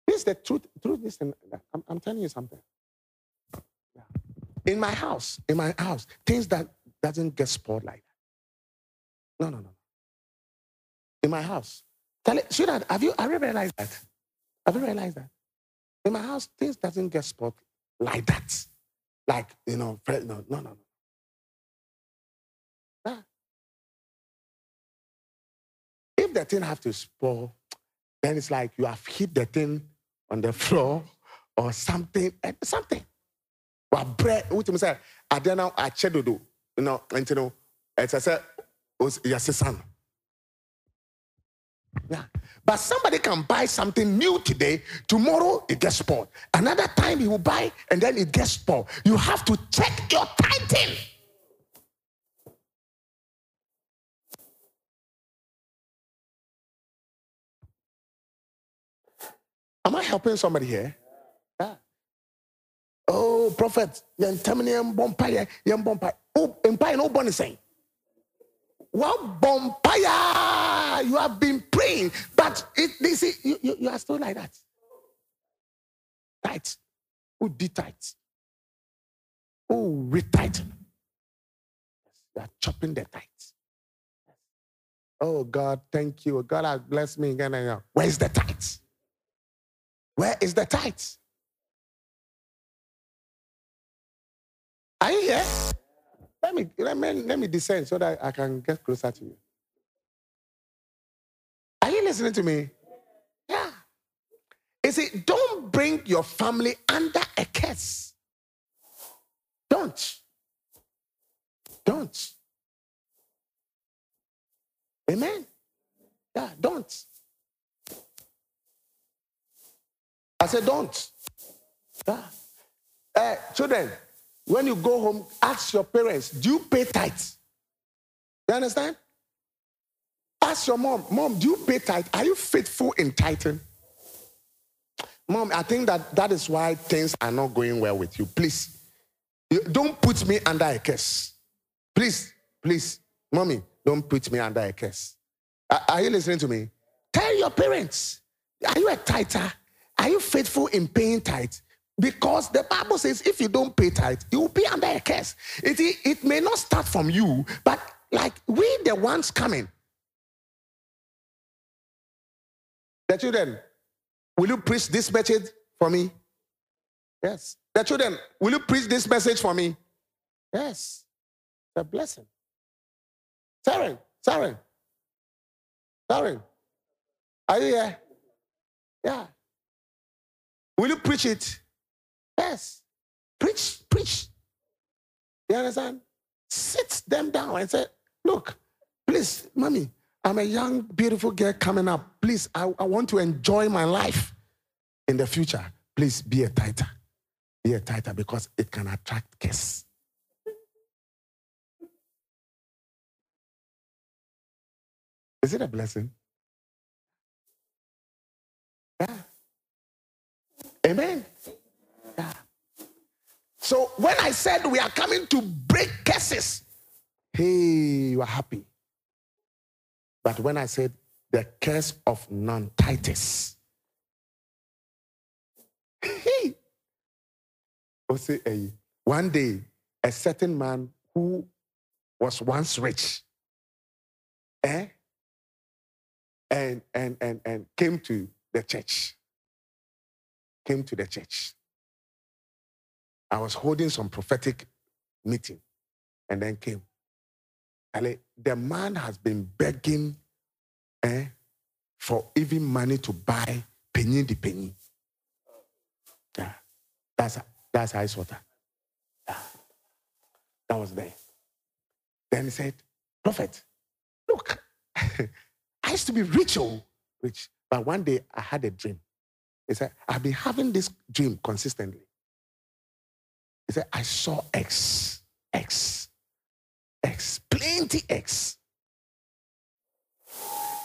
Speaker 2: This is the truth. Truth is, I'm, I'm telling you something. In my house, in my house, things that doesn't get spoiled like that. No, no, no. In my house. Tell it, should I, have you have you realized that? Have you realized that? In my house, things doesn't get spoiled like that. Like, you know, no, no, no, no. Ah. If the thing have to spoil, then it's like you have hit the thing on the floor or something, eh, something wabrɛ wotumi sɛ adeɛ no akyɛ dodo no nti no ɛsɛ sɛ yɛsesa no yeah. But somebody can buy something new today, tomorrow it gets spoiled. Another time you buy and then it gets spoiled. You have to check your tithing. Am I helping somebody here? Oh prophet you're yɛntɛm ne mpaeɛ yɛmbɔ mpaeɛ. Mpaeɛ no wobɔ ne sɛn? Woabɔ mpaeɛ you have been praying but it, they you, you, you are still like that. Tight. Wodi tight? Oh retighten you are chopping the tight. Oh god thank you. God has blessed me again and where's the tight? Where is the tight Are you here? Let me, let me, let me descend so that I can get closer to you. Are you listening to me? Yeah. You see, don't bring your family under a curse. Don't. Don't. Amen. Yeah, don't. I said, don't. Yeah. Eh, children, when you go home, ask your parents, do you pay tithes? You understand? Ask your mom, mom, do you pay tithe? Are you faithful in tithing? Mom, I think that that is why things are not going well with you. Please, you, don't put me under a curse. Please, please, mommy, don't put me under a curse. Are, are you listening to me? Tell your parents, are you a tither? Are you faithful in paying tithe? Because the Bible says if you don't pay tithe, you will be under a curse. It, it may not start from you, but like we, the ones coming. The children, will you preach this message for me? Yes. The children, will you preach this message for me? Yes. A blessing. Saren, Saren, Saren, are you here? Yeah. Will you preach it? Yes. Preach, preach. You understand? Sit them down and say, Look, please, mommy, I'm a young, beautiful girl coming up. Please, I, I want to enjoy my life in the future. Please be a tither. Be a tither because it can attract guests. Is it a blessing? Yeah. Amen. So when I said we are coming to break curses, hey, you are happy. But when I said the curse of non-tithers, hey, one day a certain man who was once rich, eh, and and and and came to the church. Came to the church. I was holding some prophetic meeting and then came. And the man has been begging eh, for even money to buy penny the penny. Yeah. That's that's ice water. Yeah. That was there. Then he said, Prophet, look, *laughs* I used to be rich, oh, rich. But one day I had a dream. He said, I've been having this dream consistently. He said, I saw X, X, X, plenty X.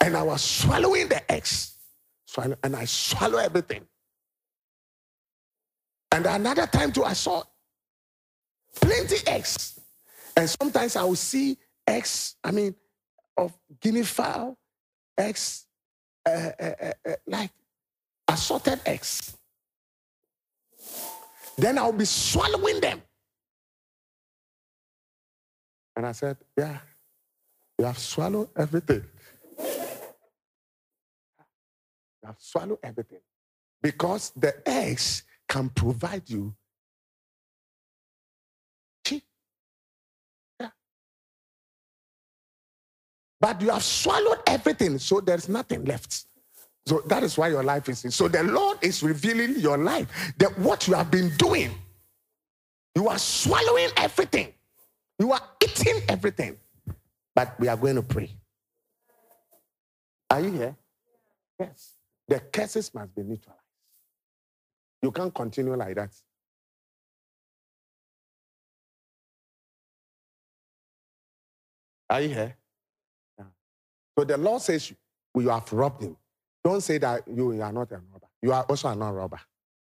Speaker 2: And I was swallowing the X. And I swallow everything. And another time too, I saw plenty X. And sometimes I will see X, I mean, of guinea fowl, eggs, uh, uh, uh, like assorted eggs. Then I'll be swallowing them. And I said, Yeah, you have swallowed everything. You have swallowed everything. Because the eggs can provide you Yeah. But you have swallowed everything, so there's nothing left. So that is why your life is in. So the Lord is revealing your life. That what you have been doing, you are swallowing everything. You are eating everything. But we are going to pray. Are you here? Yes. The curses must be neutralized. You can't continue like that. Are you here? Yeah. So the Lord says you have robbed him. Don't say that you are not a robber. You are also a non-robber.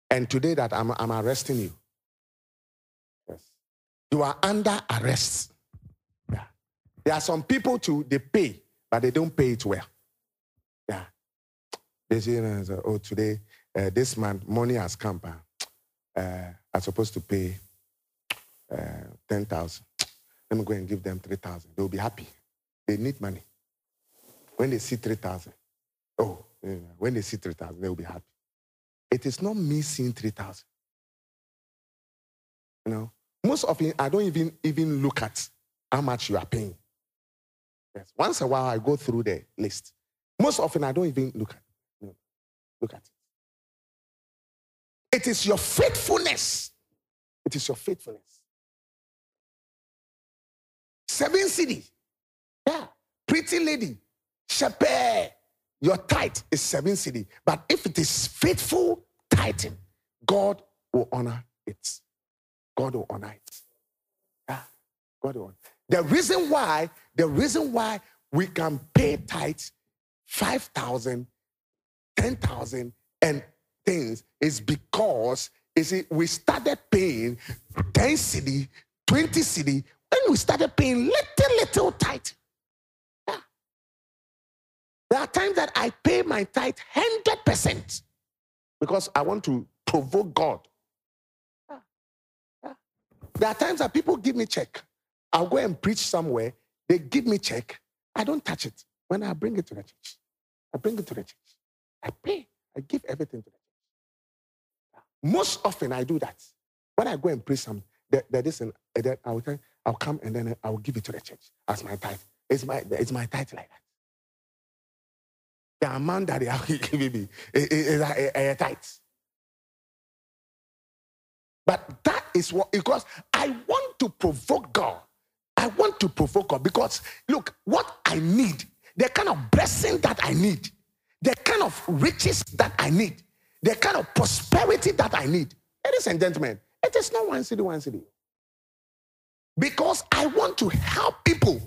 Speaker 2: And today that I'm, I'm arresting you. Yes. You are under arrest. Yeah. There are some people too, they pay, but they don't pay it well. Yeah. They say, oh, today, uh, this month, money has come. Uh, I'm supposed to pay uh, 10,000. Let me go and give them 3,000. They'll be happy. They need money. When they see 3,000, oh, when they see 3,000, they'll be happy. It is not me seeing 3,000. You know, most often I don't even, even look at how much you are paying. Yes. Once a while I go through the list. Most often I don't even look at you know, look at it. It is your faithfulness. It is your faithfulness. Seven cedi. Yeah. Pretty lady. Shepherd, your tithe is seven cedi. But if it is faithful tithing, God will honor it. God will honor it. Yeah, God will honor. The reason why, the reason why we can pay tithes 5,000, 10,000 and things is because is it we started paying 10 cedi, 20 cedi when we started paying little, little tithe. There are times that I pay my tithe 100% because I want to provoke God. There are times that people give me check. I'll go and preach somewhere. They give me check. I don't touch it. When I bring it to the church, I bring it to the church. I pay. I give everything to the church. Most often I do that. When I go and preach some, there is an, I'll, I'll come and then I'll give it to the church as my tithe. It's my, it's my tithe like that the amount that they are giving me is a. But that is what because I want to provoke God. I want to provoke God because look, what I need, the kind of blessing that I need, the kind of riches that I need, the kind of prosperity that I need. Ladies and gentlemen, it is not one cedi, one cedi. Because I want to help people.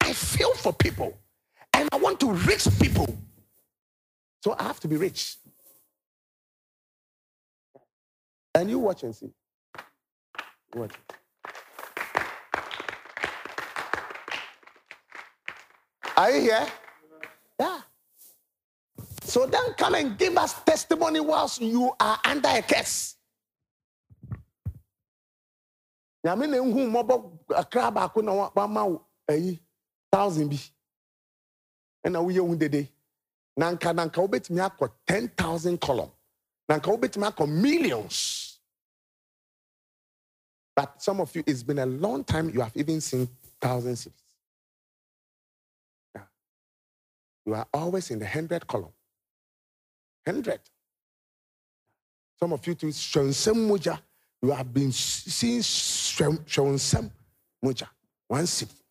Speaker 2: I feel for people. And I want to reach people. So I have to be rich. And you watch and see. Watch. Are you here? Yeah. So then come and give us testimony whilst you are under a curse. nyame na ehu mmɔbɔ akra baako na wama wo ayi thousand ɛna woyɛ hu dede eh? na nka na nka wobɛtumi akɔ ten thousand column. Na nka wobɛtumi akɔ millions. But some of you it's been a long time you have even seen thousand cedis yeah. you are always in the hundred column. Hundred. Some of you too shonsem moja you have been seeing Shawnsam Muja, one cedi.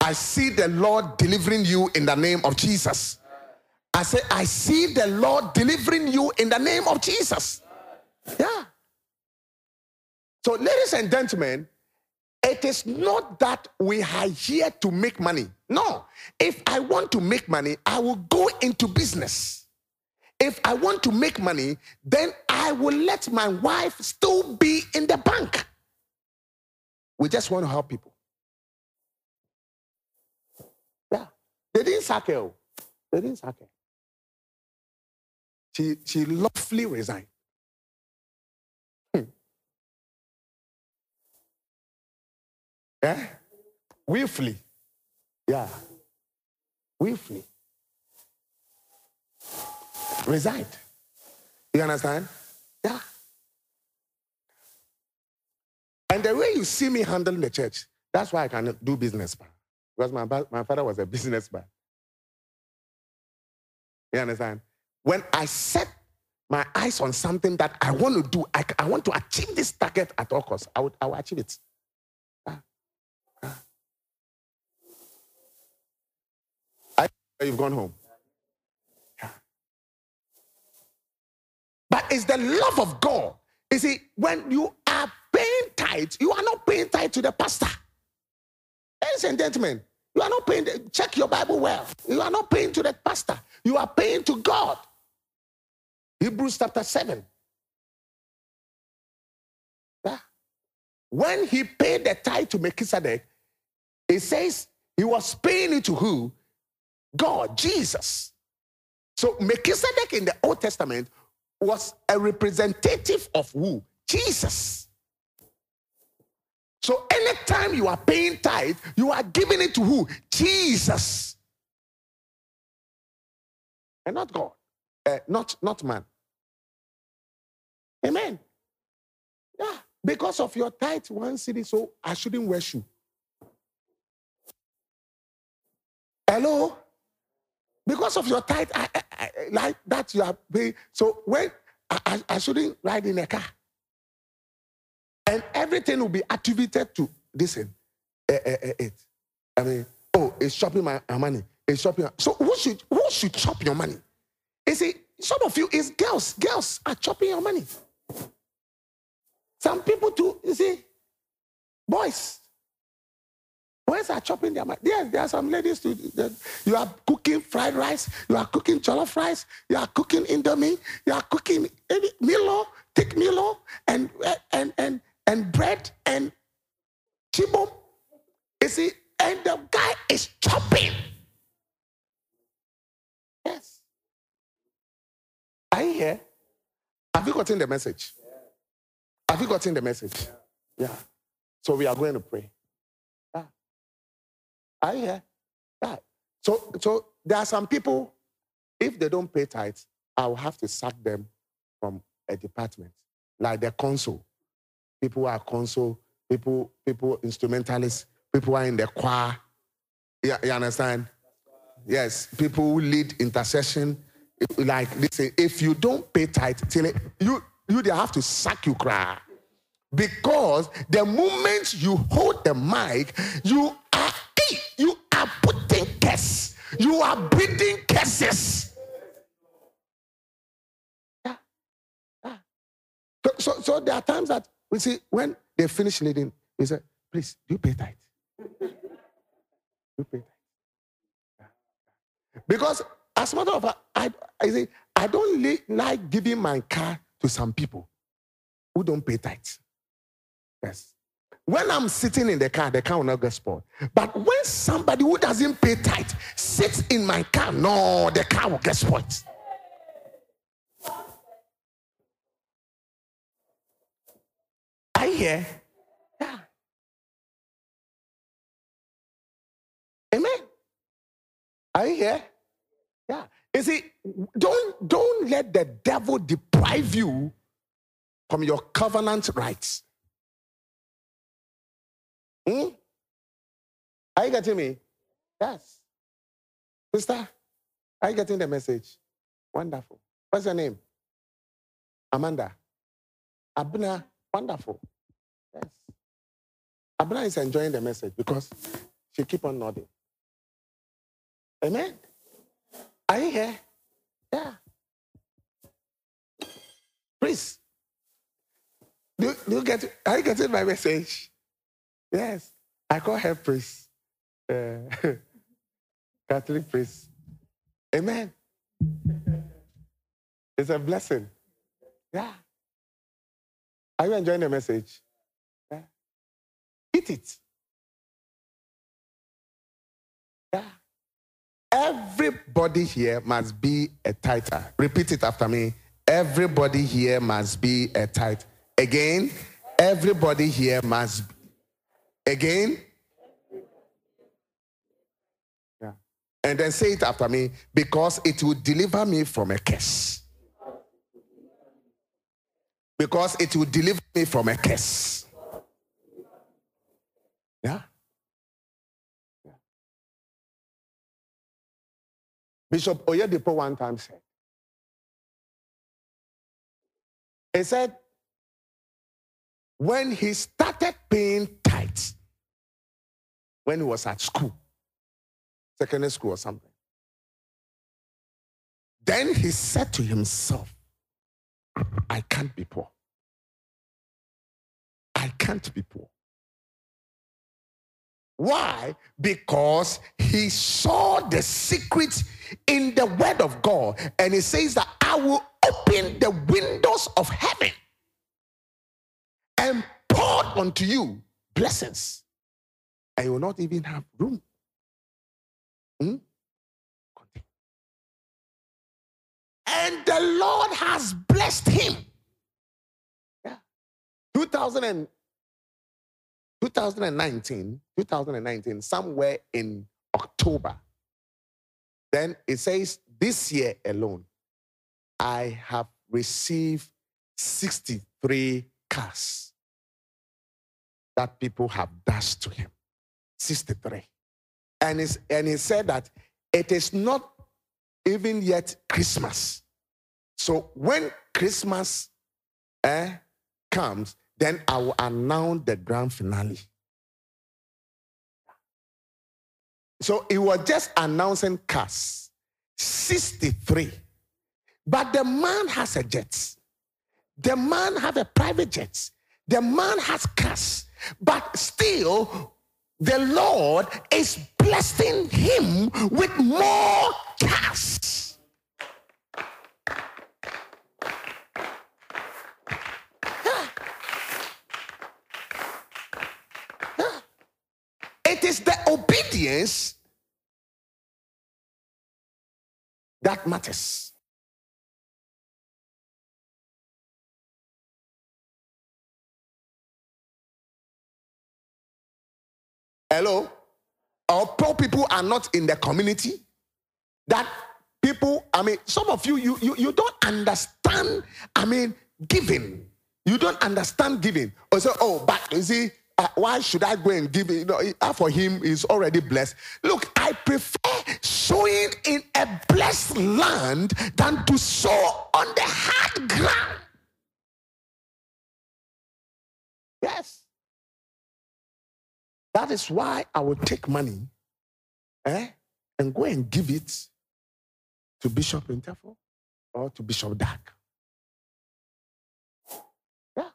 Speaker 2: I see the Lord delivering you in the name of Jesus. I say, I see the Lord delivering you in the name of Jesus. Yeah. So, ladies and gentlemen, it is not that we are here to make money. No. If I want to make money, I will go into business. If I want to make money, then I will let my wife still be in the bank. We just want to help people. Yeah. They didn't sack her. They didn't sack her. She, she lawfully resigned. Hmm. Yeah? Willfully. Yeah. Willfully resigned. You understand? Yeah. And the way you see me handling the church, that's why I can do business. Because my, my father was a *laughs* businessman. You understand? When I set my eyes on something that I want to do, I, I want to achieve this target at all costs, I, would, I will achieve it. Ah. Ah. I, you've gone home. But it's the love of God. You see, when you are paying tithe, you are not paying tithe to the pastor. Ladies and gentlemen, you are not paying, check your Bible well. You are not paying to the pastor, you are paying to God. Hebrews chapter 7. Yeah. When he paid the tithe to Melchizedek, it says he was paying it to who? God, Jesus. So Melchizedek in the Old Testament was a representative of who? Jesus. So anytime you are paying tithe, you are giving it to who? Jesus. And not God. Uh, not, not man. Amen. Yeah. Because of your tithe, one cedi, so I shouldn't wear shoe. Hello? Because of your tithe, I, I, I, like that you are paying. So when I, I shouldn't ride in a car. And everything will be attributed to this uh, uh, uh, it. I mean, oh, it's shopping my, money. It's shopping. So who should who should chop your money? You see, some of you is girls. Girls are chopping your money. Some people too, you see, boys. Boys are chopping their money. Yes, there are some ladies too. You are cooking fried rice. You are cooking jollof rice. You are cooking indomie. You are cooking Milo, thick Milo, and and and and bread and chibom. You see, and the guy is chopping. Yes. Are you here? Have you gotten the message? Have you gotten the message? Yeah. So we are going to pray. I hear that. So, so there are some people, if they don't pay tithes, I will have to sack them from a department, like the console. People are console, people, people instrumentalists, people are in the choir. Yeah, you understand? Yes, people who lead intercession. Like listen, if you don't pay tight, till it, you you they have to sack you cry. Because the moment you hold the mic, you are you are putting curse. You are breathing curses. Yeah. Yeah. So, so, so there are times that we see when they finish leading, we say, please, do you pay tithe? *laughs* you pay tithe. Because as a matter of fact, I, I say, I don't like giving my car to some people who don't pay tithe. Yes. When I'm sitting in the car, the car will not get spoiled. But when somebody who doesn't pay tithe sits in my car, no, the car will get spoiled. I hear. Yeah. Amen. Are you here? Yeah. You see, don't don't let the devil deprive you from your covenant rights. Hmm? Are you getting me? Yes. Sister, are you getting the message? Wonderful. What's your name? Amanda. Abna, wonderful. Yes. Abna is enjoying the message because she keep on nodding. Amen. Are you here? Yeah. Please. Do, do you get are you getting my message? Yes. I call her priest. Uh, *laughs* Catholic priest. Amen. It's a blessing. Yeah. Are you enjoying the message? Yeah. Eat it. Yeah. Everybody here must be a tither. Repeat it after me. Everybody here must be a tithe. Again, everybody here must be. Again? Yeah. And then say it after me because it will deliver me from a curse. Because it will deliver me from a curse. Yeah? yeah. Bishop Oyedepo one time said, he said, when he started paying tithes, when he was at school, secondary school or something. Then he said to himself, I can't be poor. I can't be poor. Why? Because he saw the secret in the word of God. And he says that I will open the windows of heaven and pour unto you blessings and you will not even have room. Hmm? And the Lord has blessed him. Yeah. 2000 and, 2019, 2019, somewhere in October. Then it says, this year alone, I have received 63 cars that people have dashed to him. 63. And, and he said that it is not even yet Christmas. So when Christmas eh, comes, then I will announce the grand finale. So he was just announcing cars, 63. But the man has a jet. The man have a private jet. The man has cars. But still, the Lord is blessing him with more cash. It is the obedience that matters. Hello? Our poor people are not in the community. That people, I mean, some of you, you, you, you don't understand, I mean, giving. You don't understand giving. Or say, oh, but you see, uh, why should I go and give? You know, for him is already blessed. Look, I prefer sowing in a blessed land than to sow on the hard ground. Yes. That is why I will take money eh, and go and give it to Bishop Interfo or to Bishop Dark. Yeah.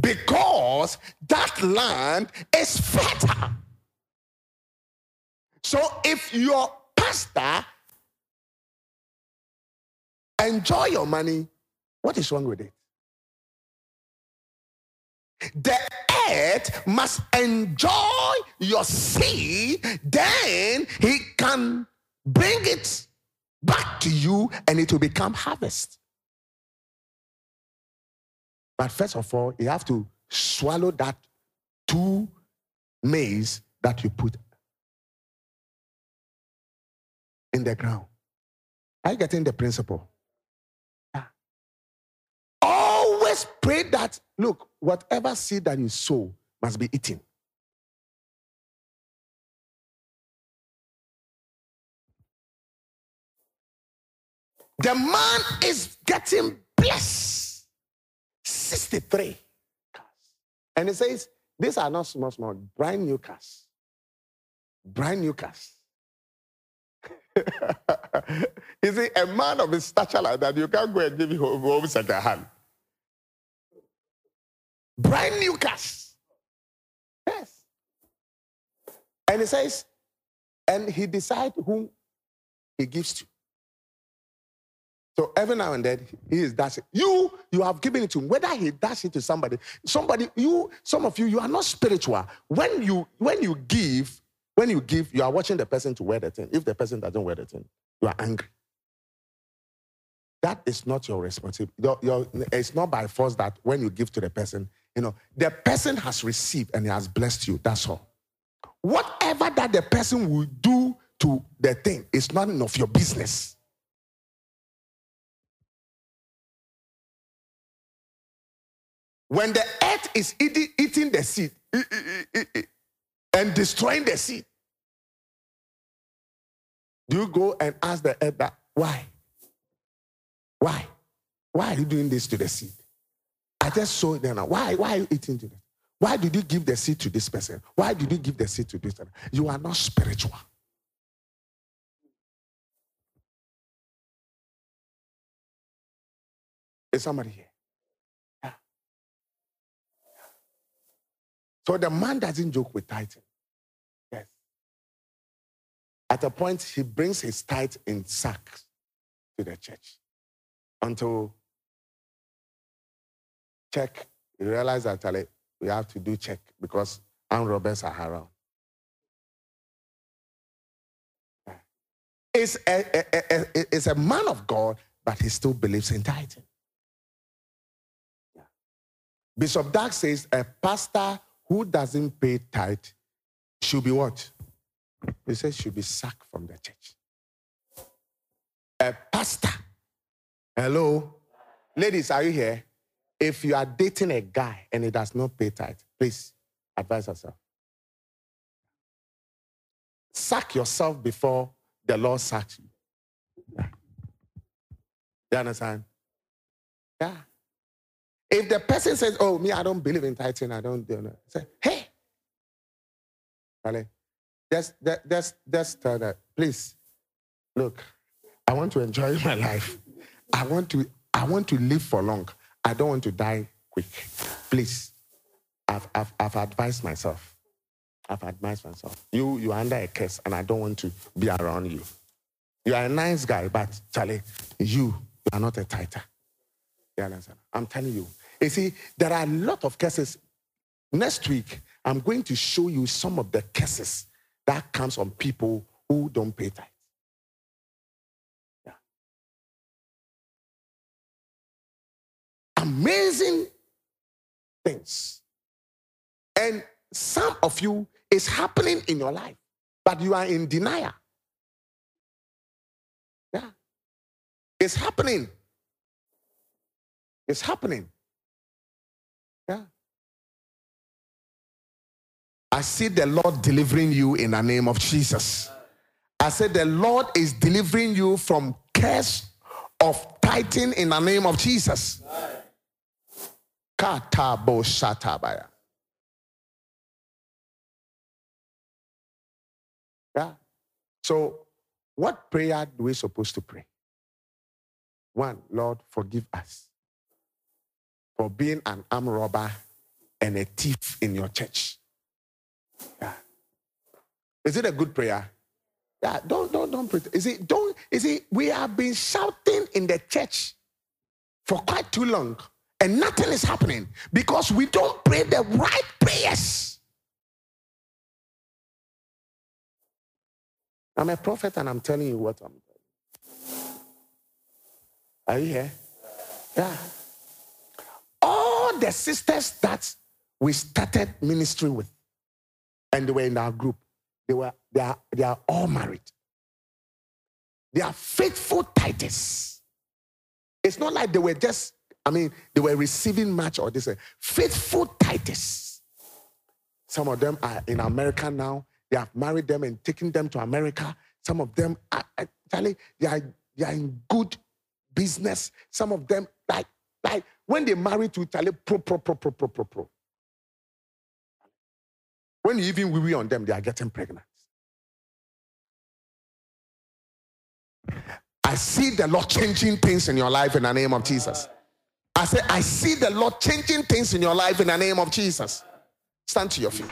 Speaker 2: Because that land is fertile. So if your pastor enjoy your money, what is wrong with it? The earth must enjoy your seed, then he can bring it back to you and it will become harvest. But first of all, you have to swallow that two maize that you put in the ground. Are you getting the principle? Always pray that, look, whatever seed that you sow must be eaten. The man is getting blessed. 63 cars. And he says, these are not small, small, brand new cars. Brand new cars. *laughs* you see, a man of his stature like that, you can't go and give him home second hand. Brand new cars. Yes. And he says, and he decides whom he gives to. So every now and then he is dashing. You, you have given it to him. Whether he dash it to somebody, somebody, you, some of you, you are not spiritual. When you when you give, when you give, you are watching the person to wear the thing. If the person doesn't wear the thing, you are angry. That is not your responsibility. Your, your, it's not by force that when you give to the person, you know, the person has received and he has blessed you. That's all. Whatever that the person will do to the thing is none of your business. When the earth is eating, eating the seed, and destroying the seed. Do you go and ask the earth that why? Why? Why are you doing this to the seed? I just saw it now. Why? Why are you eating to? Why did you give the seed to this person? Why did you give the seed to this person? You are not spiritual. Is somebody here? Yeah. So the man doesn't joke with tithing. Yes. At a point, he brings his tithe in sacks to the church until check, you realize actually we have to do check because armed robbers are around. It's a, a, a, it's a man of God, but he still believes in tithing. Bishop Dark says a pastor who doesn't pay tithe should be what? He says should be sacked from the church. A pastor. Hello? Ladies, are you here? If you are dating a guy and he does not pay tithe, please advise yourself. Sack yourself before the Lord sacks you. Yeah. You understand? Yeah. If the person says, Oh, me, I don't believe in tithing, I don't do it. Say, hey, Charlie, just, just, just tell that, please, look, I want to enjoy *laughs* my life. I want to, I want to live for long. I don't want to die quick. Please, I've, I've, I've advised myself. I've advised myself. You, you are under a curse, and I don't want to be around you. You are a nice guy, but Charlie, you, are not a understand? I'm telling you, you see, there are a lot of curses. Next week, I'm going to show you some of the curses that comes on people who don't pay tithe. Amazing things. And some of you is happening in your life, but you are in denial. Yeah. It's happening. It's happening. Yeah. I see the Lord delivering you in the name of Jesus. I said the Lord is delivering you from curse of tithing in the name of Jesus. Katabo shatabaya. Yeah. So, what prayer do we supposed to pray? One, Lord, forgive us for being an arm robber and a thief in your church. Yeah. Is it a good prayer? Yeah, don't don't don't pretend. Is it don't is it we have been shouting in the church for quite too long and nothing is happening because we don't pray the right prayers. I'm a prophet and I'm telling you what I'm telling. Are you here? Yeah. All the sisters that we started ministry with and they were in our group they were they are they are all married. They are faithful tithes. It's not like they were just, I mean, they were receiving much or this. Uh, faithful Titus. Some of them are in America now. They have married them and taken them to America. Some of them are uh, actually they are, they are in good business. Some of them, like, like when they marry to Italy, pro, pro, pro, pro, pro, pro, pro. When you even we on them, they are getting pregnant. I see the Lord changing things in your life in the name of Jesus. I say, I see the Lord changing things in your life in the name of Jesus. Stand to your feet.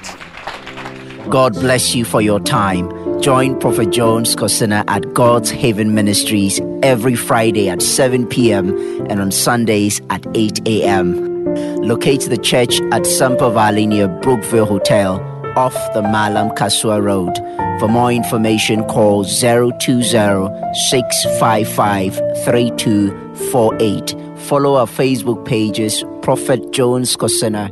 Speaker 1: God bless you for your time. Join Prophet Jones Cosina at God's Haven Ministries every Friday at 7 p.m. and on Sundays at 8 a.m. Locate the church at Sampa Valley near Brookville Hotel off the Malam Kasoa Road. For more information, call 020 655 3248. Follow our Facebook pages, Prophet Jones Cosina